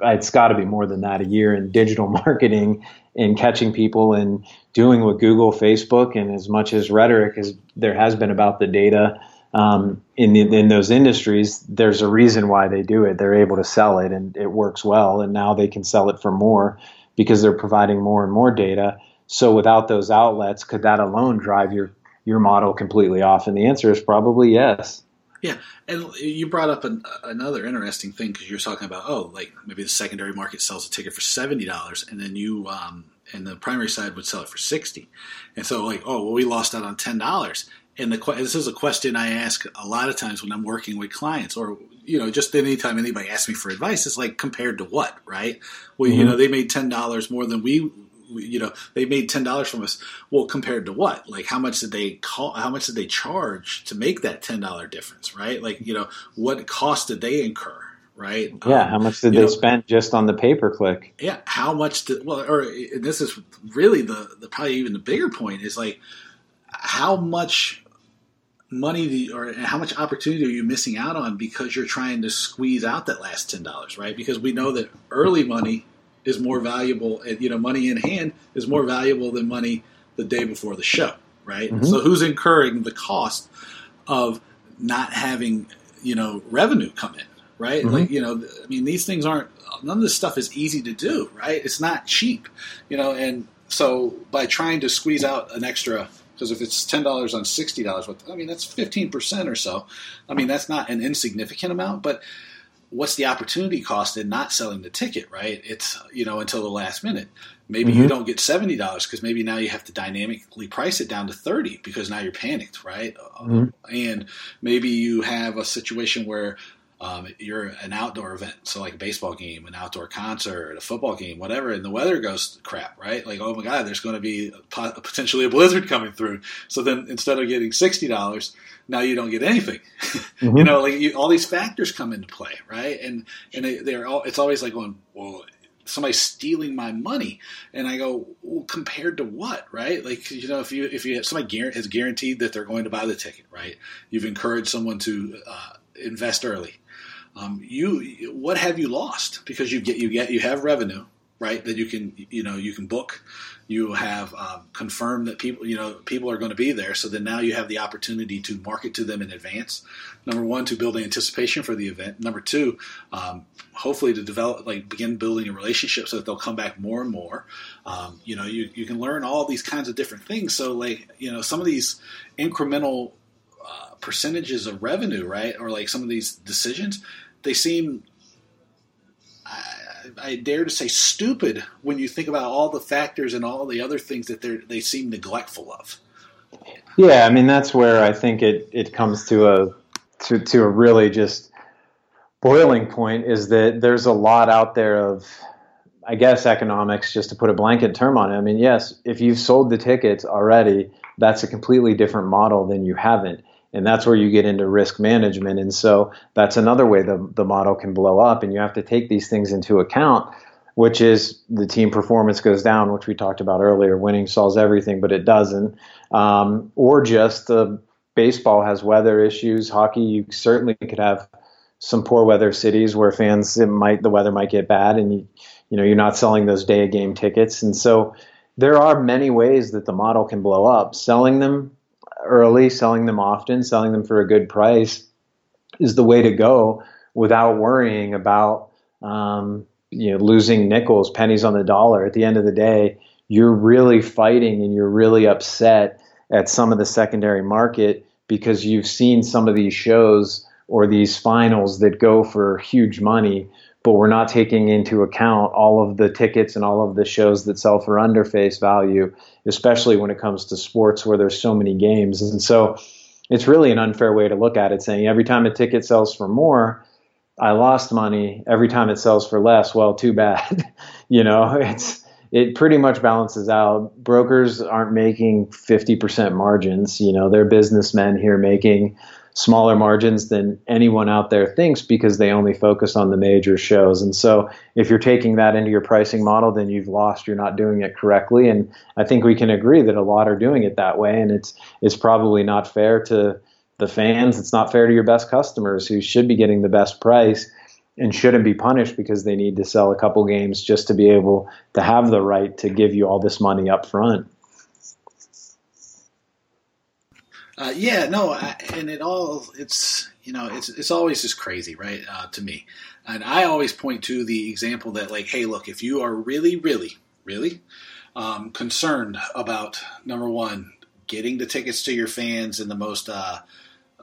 it's got to be more than that a year in digital marketing and catching people and doing what Google, Facebook, and as much as rhetoric as there has been about the data um, in the, in those industries, there's a reason why they do it. They're able to sell it, and it works well. And now they can sell it for more because they're providing more and more data. So without those outlets, could that alone drive your your model completely off? And the answer is probably yes. Yeah, and you brought up an, another interesting thing because you're talking about oh, like maybe the secondary market sells a ticket for seventy dollars, and then you um, and the primary side would sell it for sixty, and so like oh, well, we lost out on ten dollars. And the this is a question I ask a lot of times when I'm working with clients, or you know, just anytime anybody asks me for advice, it's like compared to what, right? Well, mm-hmm. you know, they made ten dollars more than we you know they made ten dollars from us. Well, compared to what? Like how much did they call? How much did they charge to make that ten dollar difference? Right? Like you know what cost did they incur? Right? Yeah. Um, how much did they know, spend just on the pay per click? Yeah. How much did well? Or this is really the the probably even the bigger point is like how much money or how much opportunity are you missing out on because you're trying to squeeze out that last ten dollars, right? Because we know that early money is more valuable. And you know, money in hand is more valuable than money the day before the show, right? Mm-hmm. So who's incurring the cost of not having you know revenue come in, right? Mm-hmm. Like you know, I mean, these things aren't. None of this stuff is easy to do, right? It's not cheap, you know, and so by trying to squeeze out an extra because if it's ten dollars on sixty dollars, I mean that's fifteen percent or so. I mean that's not an insignificant amount, but what's the opportunity cost in not selling the ticket, right? It's, you know, until the last minute. Maybe mm-hmm. you don't get $70 because maybe now you have to dynamically price it down to 30 because now you're panicked, right? Mm-hmm. And maybe you have a situation where um, you're an outdoor event, so like a baseball game, an outdoor concert, a football game, whatever, and the weather goes crap, right? Like, oh my God, there's going to be a, potentially a blizzard coming through. So then instead of getting sixty dollars, now you don't get anything. Mm-hmm. you know, like you, all these factors come into play, right? And and they, they're all. It's always like going, well, somebody's stealing my money, and I go, well, compared to what, right? Like you know, if you if you have somebody has guaranteed that they're going to buy the ticket, right? You've encouraged someone to uh, invest early. Um, you what have you lost? Because you get you get you have revenue right that you can you know you can book. You have um, confirmed that people you know people are going to be there. So then now you have the opportunity to market to them in advance. Number one to build anticipation for the event. Number two um, hopefully to develop like begin building a relationship so that they'll come back more and more. Um, you know you, you can learn all these kinds of different things. So like you know some of these incremental uh, percentages of revenue right or like some of these decisions they seem I dare to say stupid when you think about all the factors and all the other things that they they seem neglectful of. Yeah, I mean that's where I think it it comes to a to to a really just boiling point is that there's a lot out there of I guess economics just to put a blanket term on it. I mean, yes, if you've sold the tickets already, that's a completely different model than you haven't and that's where you get into risk management. And so that's another way the, the model can blow up. And you have to take these things into account which is the team performance goes down which we talked about earlier. Winning solves everything but it doesn't. Um, or just the baseball has weather issues. Hockey you certainly could have some poor weather cities where fans might the weather might get bad and you you know you're not selling those day game tickets. And so there are many ways that the model can blow up. Selling them early, selling them often, selling them for a good price is the way to go without worrying about um, you know losing nickels, pennies on the dollar. At the end of the day, you're really fighting and you're really upset at some of the secondary market because you've seen some of these shows or these finals that go for huge money but we're not taking into account all of the tickets and all of the shows that sell for under face value, especially when it comes to sports where there's so many games. And so it's really an unfair way to look at it, saying every time a ticket sells for more, I lost money. Every time it sells for less, well, too bad. you know, it's it pretty much balances out. Brokers aren't making 50% margins. You know, they're businessmen here making smaller margins than anyone out there thinks because they only focus on the major shows. And so if you're taking that into your pricing model, then you've lost, you're not doing it correctly. And I think we can agree that a lot are doing it that way. And it's, it's probably not fair to the fans. It's not fair to your best customers who should be getting the best price and shouldn't be punished because they need to sell a couple games just to be able to have the right to give you all this money up front. Uh, yeah, no, I, and it all it's you know it's it's always just crazy, right? Uh, to me, and I always point to the example that like, hey, look, if you are really, really, really um, concerned about number one, getting the tickets to your fans in the most uh,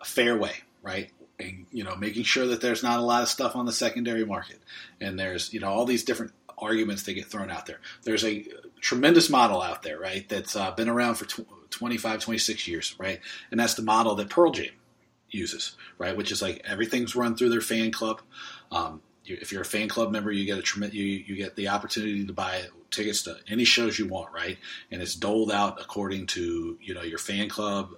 fair way, right? and you know making sure that there's not a lot of stuff on the secondary market and there's you know all these different arguments that get thrown out there there's a tremendous model out there right that's uh, been around for tw- 25 26 years right and that's the model that pearl jam uses right which is like everything's run through their fan club um, if you're a fan club member you get a you, you get the opportunity to buy tickets to any shows you want right and it's doled out according to you know your fan club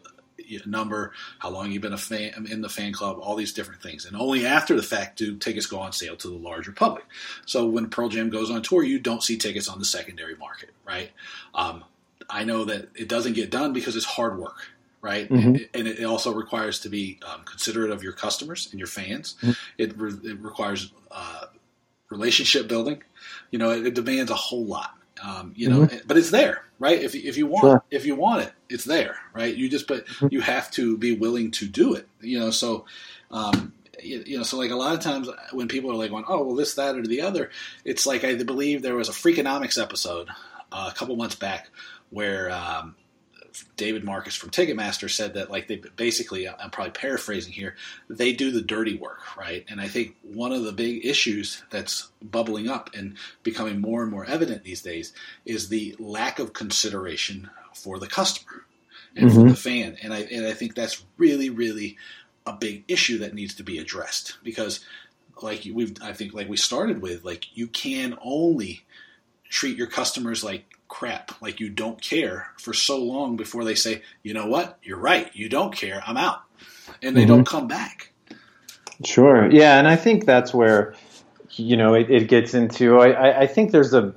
number, how long you've been a fan in the fan club, all these different things. And only after the fact do tickets go on sale to the larger public. So when Pearl Jam goes on tour, you don't see tickets on the secondary market, right? Um, I know that it doesn't get done because it's hard work, right? Mm-hmm. And, it also requires to be um, considerate of your customers and your fans. Mm-hmm. It, re- it, requires uh, relationship building. You know, it, it demands a whole lot. Um, you know, mm-hmm. but it's there, right? If if you want sure. if you want it, it's there, right? You just but mm-hmm. you have to be willing to do it. You know, so um, you, you, know, so like a lot of times when people are like going, oh well, this, that, or the other, it's like I believe there was a Freakonomics episode uh, a couple months back where um, David Marcus from Ticketmaster said that like they basically I'm probably paraphrasing here they do the dirty work right and I think one of the big issues that's bubbling up and becoming more and more evident these days is the lack of consideration for the customer and mm-hmm. for the fan and I and I think that's really really a big issue that needs to be addressed because like we've I think like we started with like you can only treat your customers like crap, like you don't care for so long before they say, you know what, you're right, you don't care, I'm out. And they mm-hmm. don't come back. Sure. Yeah. And I think that's where, you know, it, it gets into, I, I, think there's a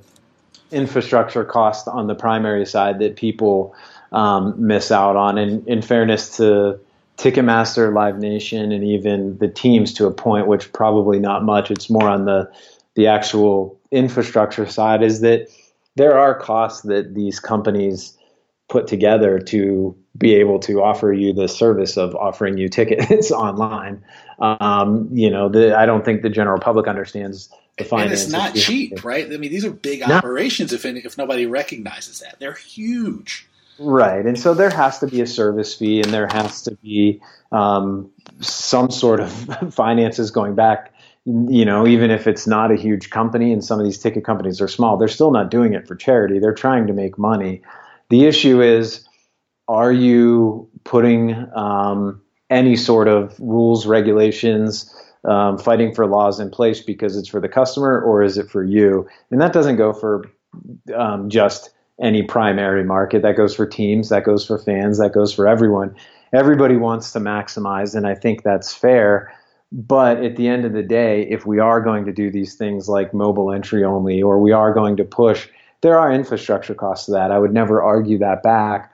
infrastructure cost on the primary side that people um, miss out on. And in fairness to Ticketmaster, Live Nation, and even the teams to a point, which probably not much, it's more on the, the actual infrastructure side is that there are costs that these companies put together to be able to offer you the service of offering you tickets online. Um, you know, the, I don't think the general public understands the finance. And it's not cheap, right? I mean, these are big no. operations. If any, if nobody recognizes that, they're huge. Right, and so there has to be a service fee, and there has to be um, some sort of finances going back you know, even if it's not a huge company and some of these ticket companies are small, they're still not doing it for charity. They're trying to make money. The issue is, are you putting um, any sort of rules, regulations, um, fighting for laws in place because it's for the customer or is it for you? And that doesn't go for um, just any primary market. That goes for teams, that goes for fans, that goes for everyone. Everybody wants to maximize, and I think that's fair. But at the end of the day, if we are going to do these things like mobile entry only, or we are going to push, there are infrastructure costs to that. I would never argue that back.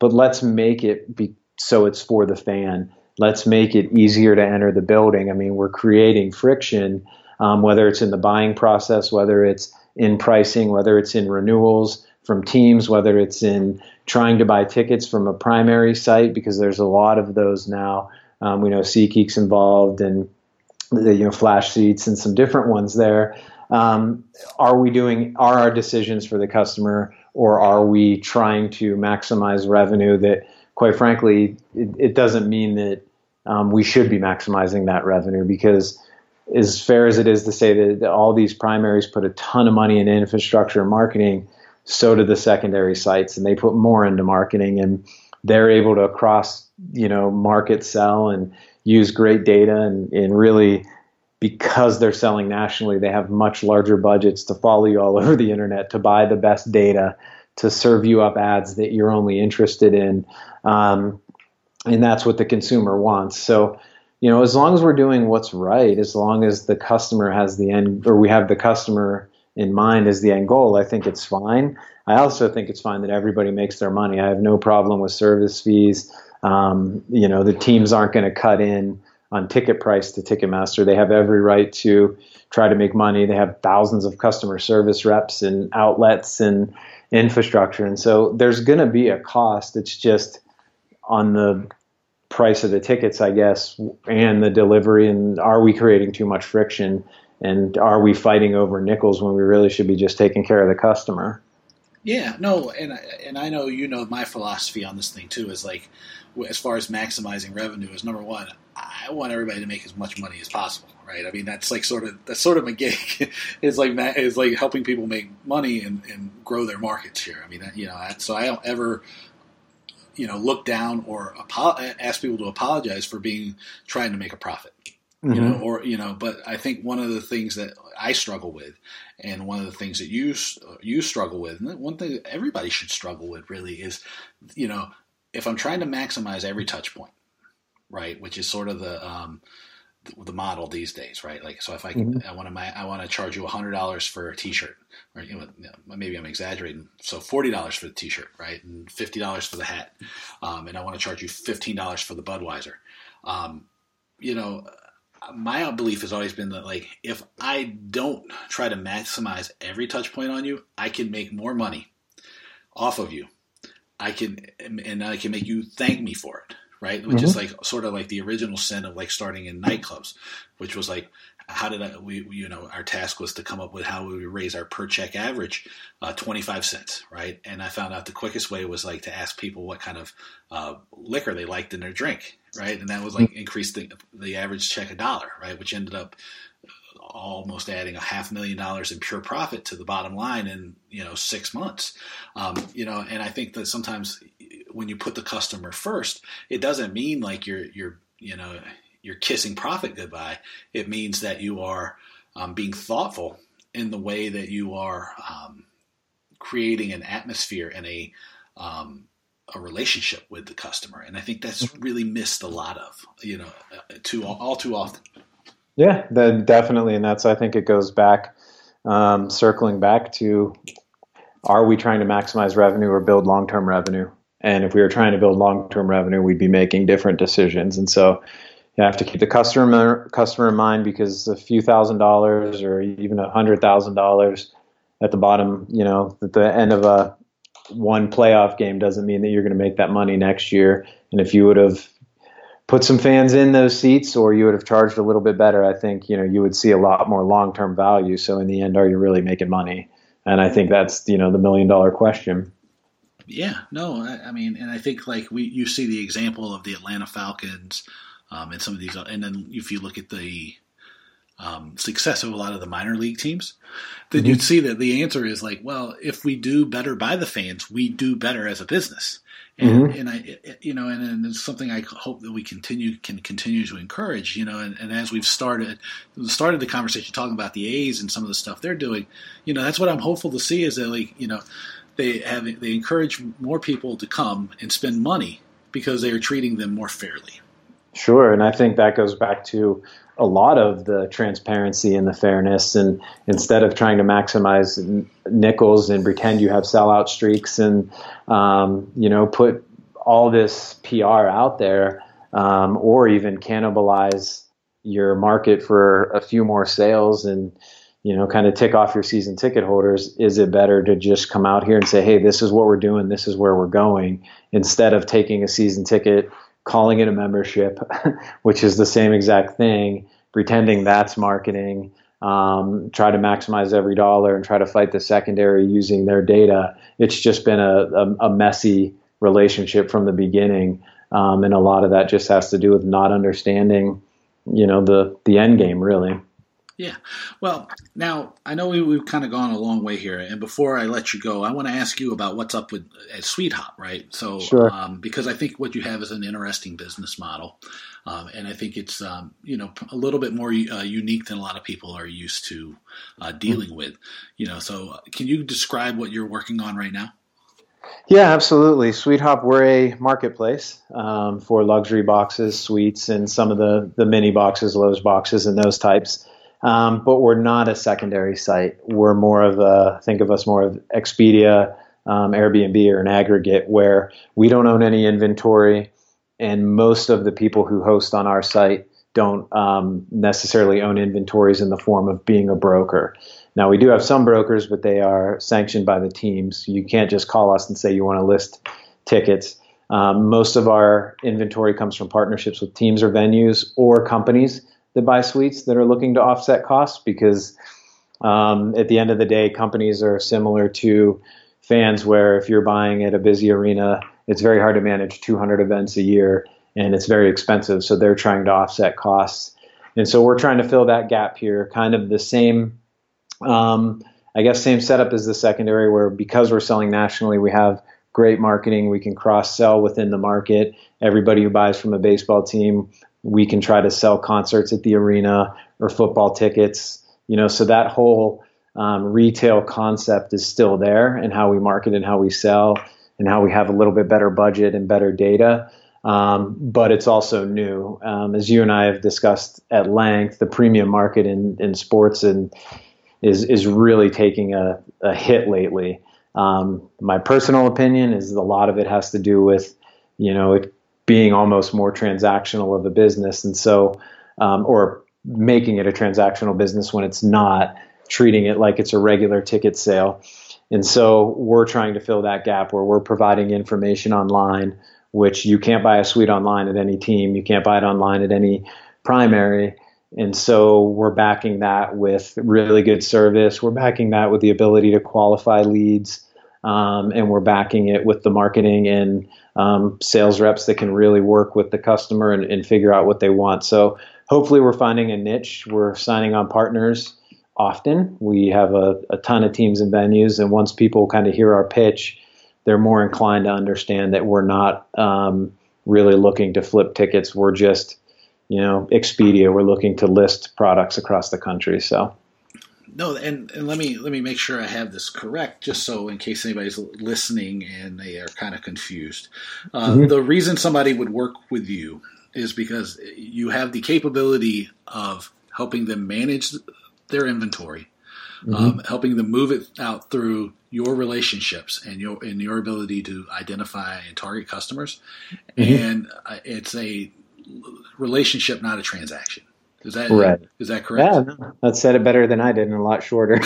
But let's make it be so it's for the fan. Let's make it easier to enter the building. I mean, we're creating friction, um, whether it's in the buying process, whether it's in pricing, whether it's in renewals from teams, whether it's in trying to buy tickets from a primary site, because there's a lot of those now um, we know SeatGeek's involved and the, you know Flash Seats and some different ones there. Um, are we doing are our decisions for the customer or are we trying to maximize revenue that quite frankly it, it doesn't mean that um, we should be maximizing that revenue because as fair as it is to say that all these primaries put a ton of money in infrastructure and marketing so do the secondary sites and they put more into marketing and they're able to cross you know market sell and use great data and, and really because they're selling nationally they have much larger budgets to follow you all over the internet to buy the best data to serve you up ads that you're only interested in. Um, and that's what the consumer wants. So you know as long as we're doing what's right as long as the customer has the end or we have the customer in mind as the end goal i think it's fine i also think it's fine that everybody makes their money i have no problem with service fees um, you know, the teams aren't going to cut in on ticket price to Ticketmaster. They have every right to try to make money. They have thousands of customer service reps and outlets and infrastructure. And so there's going to be a cost. It's just on the price of the tickets, I guess, and the delivery. And are we creating too much friction? And are we fighting over nickels when we really should be just taking care of the customer? Yeah, no, and I, and I know you know my philosophy on this thing too is like, as far as maximizing revenue is number one. I want everybody to make as much money as possible, right? I mean, that's like sort of that's sort of my gig is like is like helping people make money and, and grow their markets here. I mean, you know, so I don't ever you know look down or ask people to apologize for being trying to make a profit mm-hmm. you know or you know but i think one of the things that i struggle with and one of the things that you you struggle with and one thing that everybody should struggle with really is you know if i'm trying to maximize every touch point right which is sort of the um, the model these days, right? Like, so if I mm-hmm. I want to I want to charge you hundred dollars for a T-shirt, or you know, maybe I'm exaggerating. So forty dollars for the T-shirt, right, and fifty dollars for the hat, um, and I want to charge you fifteen dollars for the Budweiser. Um, you know, my belief has always been that like if I don't try to maximize every touch point on you, I can make more money off of you. I can and I can make you thank me for it right? Which mm-hmm. is like sort of like the original sin of like starting in nightclubs, which was like, how did I, we, you know, our task was to come up with how we would raise our per check average uh, 25 cents, right? And I found out the quickest way was like to ask people what kind of uh, liquor they liked in their drink, right? And that was like mm-hmm. the, the average check a dollar, right? Which ended up almost adding a half million dollars in pure profit to the bottom line in you know six months um, you know and i think that sometimes when you put the customer first, it doesn't mean like you're you're you know you're kissing profit goodbye. It means that you are um, being thoughtful in the way that you are um, creating an atmosphere and a um, a relationship with the customer. And I think that's mm-hmm. really missed a lot of you know uh, too all too often. Yeah, that definitely, and that's I think it goes back, um, circling back to, are we trying to maximize revenue or build long term revenue? And if we were trying to build long term revenue, we'd be making different decisions. And so you have to keep the customer customer in mind because a few thousand dollars or even a hundred thousand dollars at the bottom, you know, at the end of a one playoff game doesn't mean that you're going to make that money next year. And if you would have put some fans in those seats or you would have charged a little bit better, I think, you know, you would see a lot more long term value. So in the end, are you really making money? And I think that's, you know, the million dollar question. Yeah, no, I, I, mean, and I think like we you see the example of the Atlanta Falcons um, and some of these, and then if you look at the um, success of a lot of the minor league teams, then mm-hmm. you'd see that the answer is like, well, if we do better by the fans, we do better as a business. And, mm-hmm. and I, you know, and, and, it's something I hope that we continue can continue to encourage. You know, and, and as we've started started the conversation talking about the A's and some of the stuff they're doing, you know, that's what I'm hopeful to see is that like, you know, they have they encourage more people to come and spend money because they are treating them more fairly. Sure, and I think that goes back to a lot of the transparency and the fairness. And instead of trying to maximize nickels and pretend you have sellout streaks and um, you know put all this PR out there, um, or even cannibalize your market for a few more sales and you know, kind of tick off your season ticket holders, is it better to just come out here and say, hey, this is what we're doing, this is where we're going, instead of taking a season ticket, calling it a membership, which is the same exact thing, pretending that's marketing, um, try to maximize every dollar and try to fight the secondary using their data. It's just been a, a, a messy relationship from the beginning. Um, and a lot of that just has to do with not understanding, you know, the, the end game really. Yeah. Well, now I know we, have kind of gone a long way here, and before I let you go, I want to ask you about what's up with at SuiteHop, right? So, sure. um, because I think what you have is an interesting business model, um, and I think it's um, you know a little bit more uh, unique than a lot of people are used to uh, dealing mm-hmm. with. You know, so uh, can you describe what you're working on right now? Yeah, absolutely. SuiteHop, we're a marketplace um, for luxury boxes, suites, and some of the the mini boxes, loge boxes, and those types. Um, but we're not a secondary site. We're more of a think of us more of Expedia, um, Airbnb, or an aggregate where we don't own any inventory, and most of the people who host on our site don't um, necessarily own inventories in the form of being a broker. Now we do have some brokers, but they are sanctioned by the teams. You can't just call us and say you want to list tickets. Um, most of our inventory comes from partnerships with teams or venues or companies that buy suites that are looking to offset costs because um, at the end of the day, companies are similar to fans where if you're buying at a busy arena, it's very hard to manage 200 events a year and it's very expensive. So they're trying to offset costs. And so we're trying to fill that gap here, kind of the same, um, I guess, same setup as the secondary, where because we're selling nationally, we have great marketing. We can cross sell within the market. Everybody who buys from a baseball team, we can try to sell concerts at the arena or football tickets. You know, so that whole um, retail concept is still there, and how we market and how we sell, and how we have a little bit better budget and better data. Um, but it's also new. Um, as you and I have discussed at length, the premium market in, in sports and is is really taking a, a hit lately. Um, my personal opinion is a lot of it has to do with, you know, it being almost more transactional of a business, and so, um, or making it a transactional business when it's not, treating it like it's a regular ticket sale. And so we're trying to fill that gap where we're providing information online which you can't buy a suite online at any team. You can't buy it online at any primary. And so we're backing that with really good service. We're backing that with the ability to qualify leads. Um, and we're backing it with the marketing and um, sales reps that can really work with the customer and, and figure out what they want. So hopefully we're finding a niche. We're signing on partners often. We have a, a ton of teams and venues. And once people kind of hear our pitch, they're more inclined to understand that we're not um, really looking to flip tickets. We're just, you know, Expedia. We're looking to list products across the country. So. No, and, and let me let me make sure I have this correct, just so in case anybody's listening and they are kind of confused. Uh, mm-hmm. The reason somebody would work with you is because you have the capability of helping them manage their inventory, mm-hmm. um, helping them move it out through your relationships and your and your ability to identify and target customers, mm-hmm. and uh, it's a relationship, not a transaction. Is that right. is that correct? Yeah, that said it better than I did, and a lot shorter.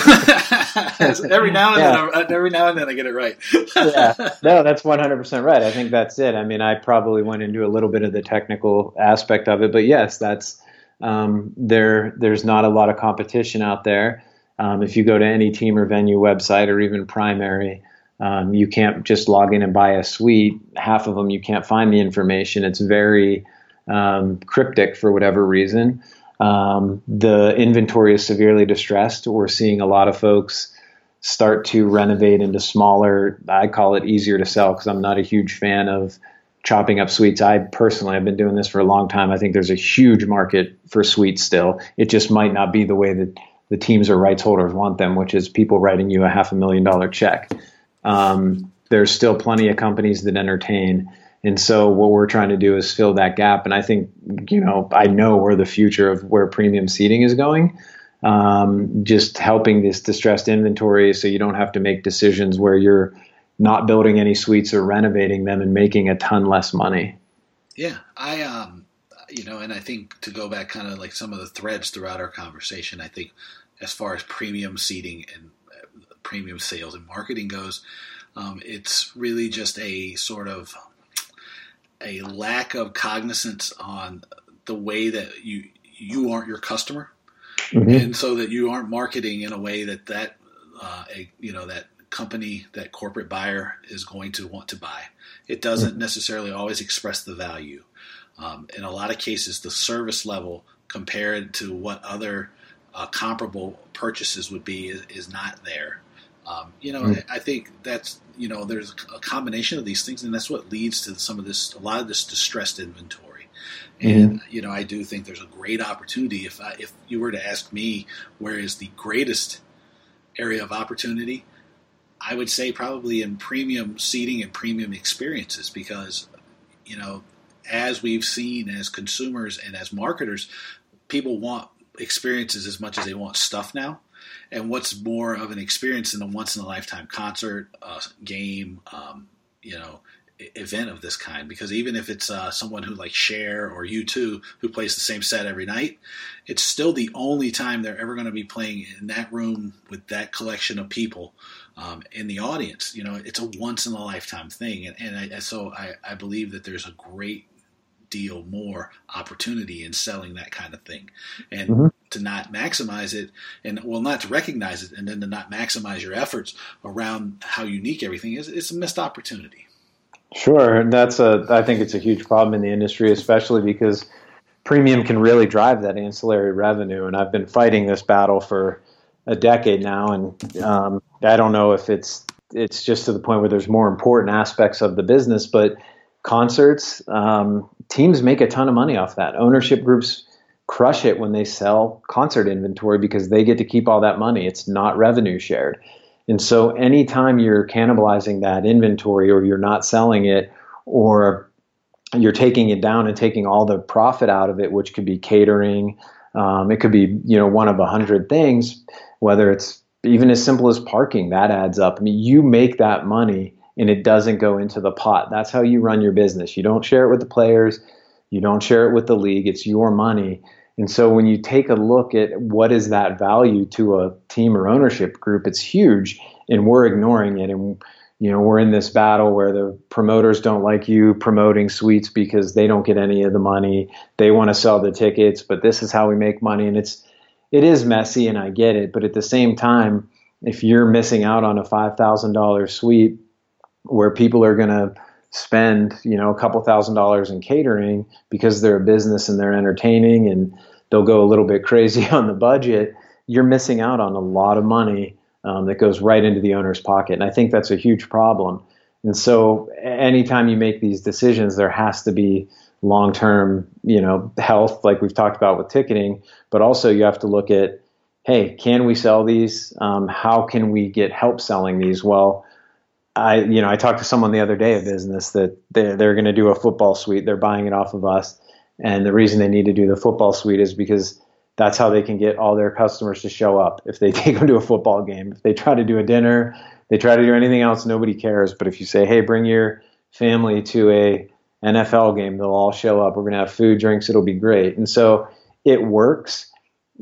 every now and yeah. then, every now and then, I get it right. yeah, no, that's one hundred percent right. I think that's it. I mean, I probably went into a little bit of the technical aspect of it, but yes, that's um, there. There's not a lot of competition out there. Um, if you go to any team or venue website or even primary, um, you can't just log in and buy a suite. Half of them you can't find the information. It's very um, cryptic for whatever reason. Um, the inventory is severely distressed. We're seeing a lot of folks start to renovate into smaller. I call it easier to sell because I'm not a huge fan of chopping up suites. I personally have been doing this for a long time. I think there's a huge market for suites still. It just might not be the way that the teams or rights holders want them, which is people writing you a half a million dollar check. Um, there's still plenty of companies that entertain. And so what we're trying to do is fill that gap. And I think, you know, I know where the future of where premium seating is going. Um, just helping this distressed inventory so you don't have to make decisions where you're not building any suites or renovating them and making a ton less money. Yeah, I um, you know, and I think to go back kind of like some of the threads throughout our conversation, I think as far as premium seating and uh, premium sales and marketing goes, um, it's really just a sort of a lack of cognizance on the way that you you aren't your customer, mm-hmm. and so that you aren't marketing in a way that that uh, a, you know that company that corporate buyer is going to want to buy. It doesn't mm-hmm. necessarily always express the value. Um, in a lot of cases, the service level compared to what other uh, comparable purchases would be is, is not there. Um, you know, mm. I think that's you know there's a combination of these things, and that's what leads to some of this, a lot of this distressed inventory. And mm. you know, I do think there's a great opportunity. If I, if you were to ask me, where is the greatest area of opportunity? I would say probably in premium seating and premium experiences because you know as we've seen as consumers and as marketers, people want experiences as much as they want stuff now. And what's more of an experience than a once in a lifetime concert, uh, game, um, you know, event of this kind? Because even if it's uh, someone who like Cher or U2 who plays the same set every night, it's still the only time they're ever going to be playing in that room with that collection of people um, in the audience. You know, it's a once in a lifetime thing, and, and I, so I, I believe that there's a great deal more opportunity in selling that kind of thing. And mm-hmm. To not maximize it and well not to recognize it and then to not maximize your efforts around how unique everything is it's a missed opportunity. Sure. And that's a i think it's a huge problem in the industry especially because premium can really drive that ancillary revenue. And i've been fighting this battle for a decade now. And um, i don't know if it's it's just to the point where there's more important aspects of the business but concerts um, teams make a ton of money off that. Ownership groups crush it when they sell concert inventory because they get to keep all that money. It's not revenue shared. And so anytime you're cannibalizing that inventory or you're not selling it or you're taking it down and taking all the profit out of it, which could be catering, um, it could be you know one of a hundred things, whether it's even as simple as parking, that adds up. I mean, you make that money and it doesn't go into the pot. That's how you run your business. You don't share it with the players, you don't share it with the league. It's your money, and so when you take a look at what is that value to a team or ownership group, it's huge, and we're ignoring it. And you know we're in this battle where the promoters don't like you promoting suites because they don't get any of the money. They want to sell the tickets, but this is how we make money, and it's it is messy, and I get it. But at the same time, if you're missing out on a five thousand dollar suite where people are going to spend you know a couple thousand dollars in catering because they're a business and they're entertaining and they'll go a little bit crazy on the budget, you're missing out on a lot of money um, that goes right into the owner's pocket. And I think that's a huge problem. And so anytime you make these decisions, there has to be long-term, you know, health, like we've talked about with ticketing, but also you have to look at, hey, can we sell these? Um, how can we get help selling these? Well, I, you know, I talked to someone the other day of business that they're, they're going to do a football suite. They're buying it off of us. And the reason they need to do the football suite is because that's how they can get all their customers to show up. If they take them to a football game, if they try to do a dinner, they try to do anything else, nobody cares. But if you say, hey, bring your family to a NFL game, they'll all show up. We're going to have food, drinks, it'll be great. And so it works.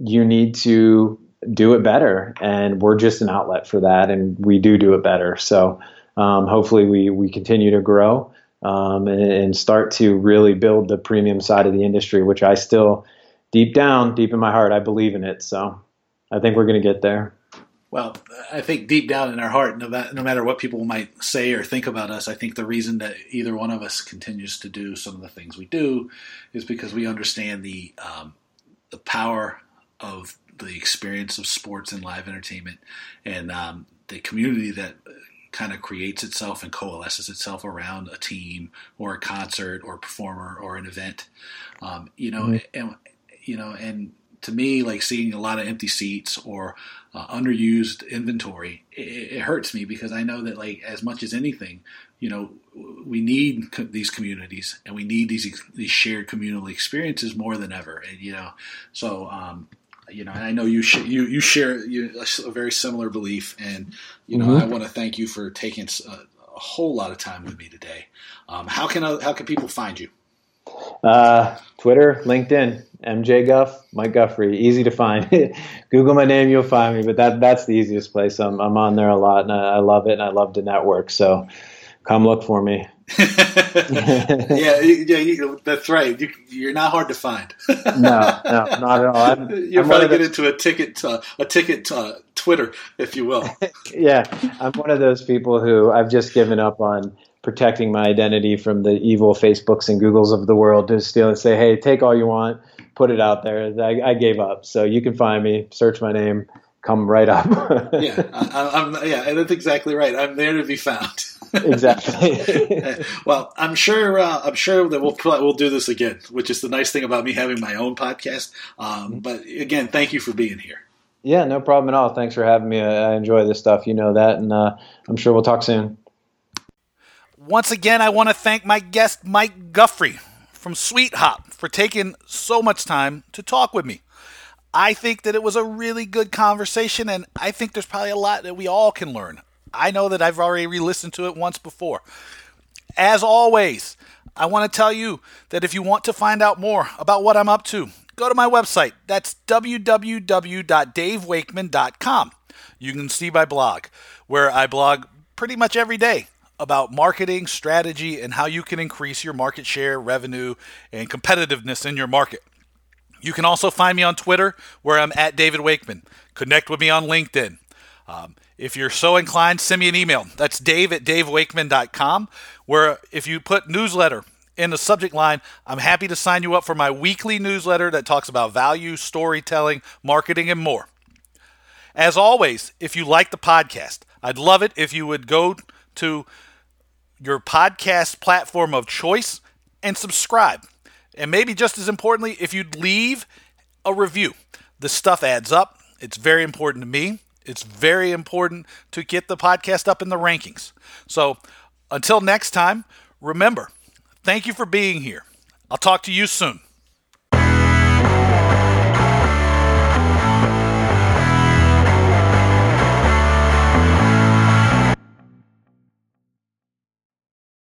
You need to do it better. And we're just an outlet for that. And we do do it better. So um, hopefully we, we continue to grow um, and, and, start to really build the premium side of the industry, which I still, deep down, deep in my heart, I believe in it. So I think we're going to get there. Well, I think deep down in our heart, no, no matter what people might say or think about us, I think the reason that either one of us continues to do some of the things we do is because we understand the um, the power of the experience of sports and live entertainment and um, the community that kind of creates itself and coalesces itself around a team or a concert or a performer or an event. Um, you know, mm-hmm. and you know, and to me, like seeing a lot of empty seats or uh, underused inventory, it, it, hurts me because I know that, like, as much as anything, you know, we need co- these communities and we need these these shared communal experiences more than ever. And you know, so um, you know, and I know you sh- you you share you, a very similar belief, and you know, mm-hmm. I want to thank you for taking a, a, whole lot of time with me today. Um, how can I, how can people find you? Uh, Twitter, LinkedIn, MJ Guff, Mike Guffrey, easy to find. Google my name, you'll find me. But that that's the easiest place. I'm I'm on there a lot, and I, I love it, and I love to network. So come look for me. yeah, yeah, you, that's right. You, are not hard to find. no, no, not at all. I'm, You'll I'm probably get into a ticket, uh, a ticket uh, Twitter, if you will. yeah, I'm one of those people who I've just given up on protecting my identity from the evil Facebooks and Googles of the world to steal and say, "Hey, take all you want, put it out there." I, I gave up. So you can find me, search my name, come right up. yeah, I, am yeah, that's exactly right. I'm there to be found exactly. well, I'm sure. Uh, I'm sure that we'll we'll do this again, which is the nice thing about me having my own podcast. Um, mm-hmm. but again, thank you for being here. Yeah, no problem at all. Thanks for having me. I enjoy this stuff. You know that, and uh, I'm sure we'll talk soon. Once again, I want to thank my guest, Mike Guffrey from SuiteHop, for taking so much time to talk with me. I think that it was a really good conversation, and I think there's probably a lot that we all can learn. I know that I've already re listened to it once before. As always, I want to tell you that if you want to find out more about what I'm up to, go to my website. That's www.davewakeman.com. You can see my blog, where I blog pretty much every day about marketing, strategy, and how you can increase your market share, revenue, and competitiveness in your market. You can also find me on Twitter, where I'm at David Wakeman. Connect with me on LinkedIn. Um, if you're so inclined, send me an email. That's dave at davewakeman.com, where if you put newsletter in the subject line, I'm happy to sign you up for my weekly newsletter that talks about value, storytelling, marketing, and more. As always, if you like the podcast, I'd love it if you would go to your podcast platform of choice and subscribe. And maybe just as importantly, if you'd leave a review. The stuff adds up. It's very important to me. It's very important to get the podcast up in the rankings. So until next time, remember, thank you for being here. I'll talk to you soon.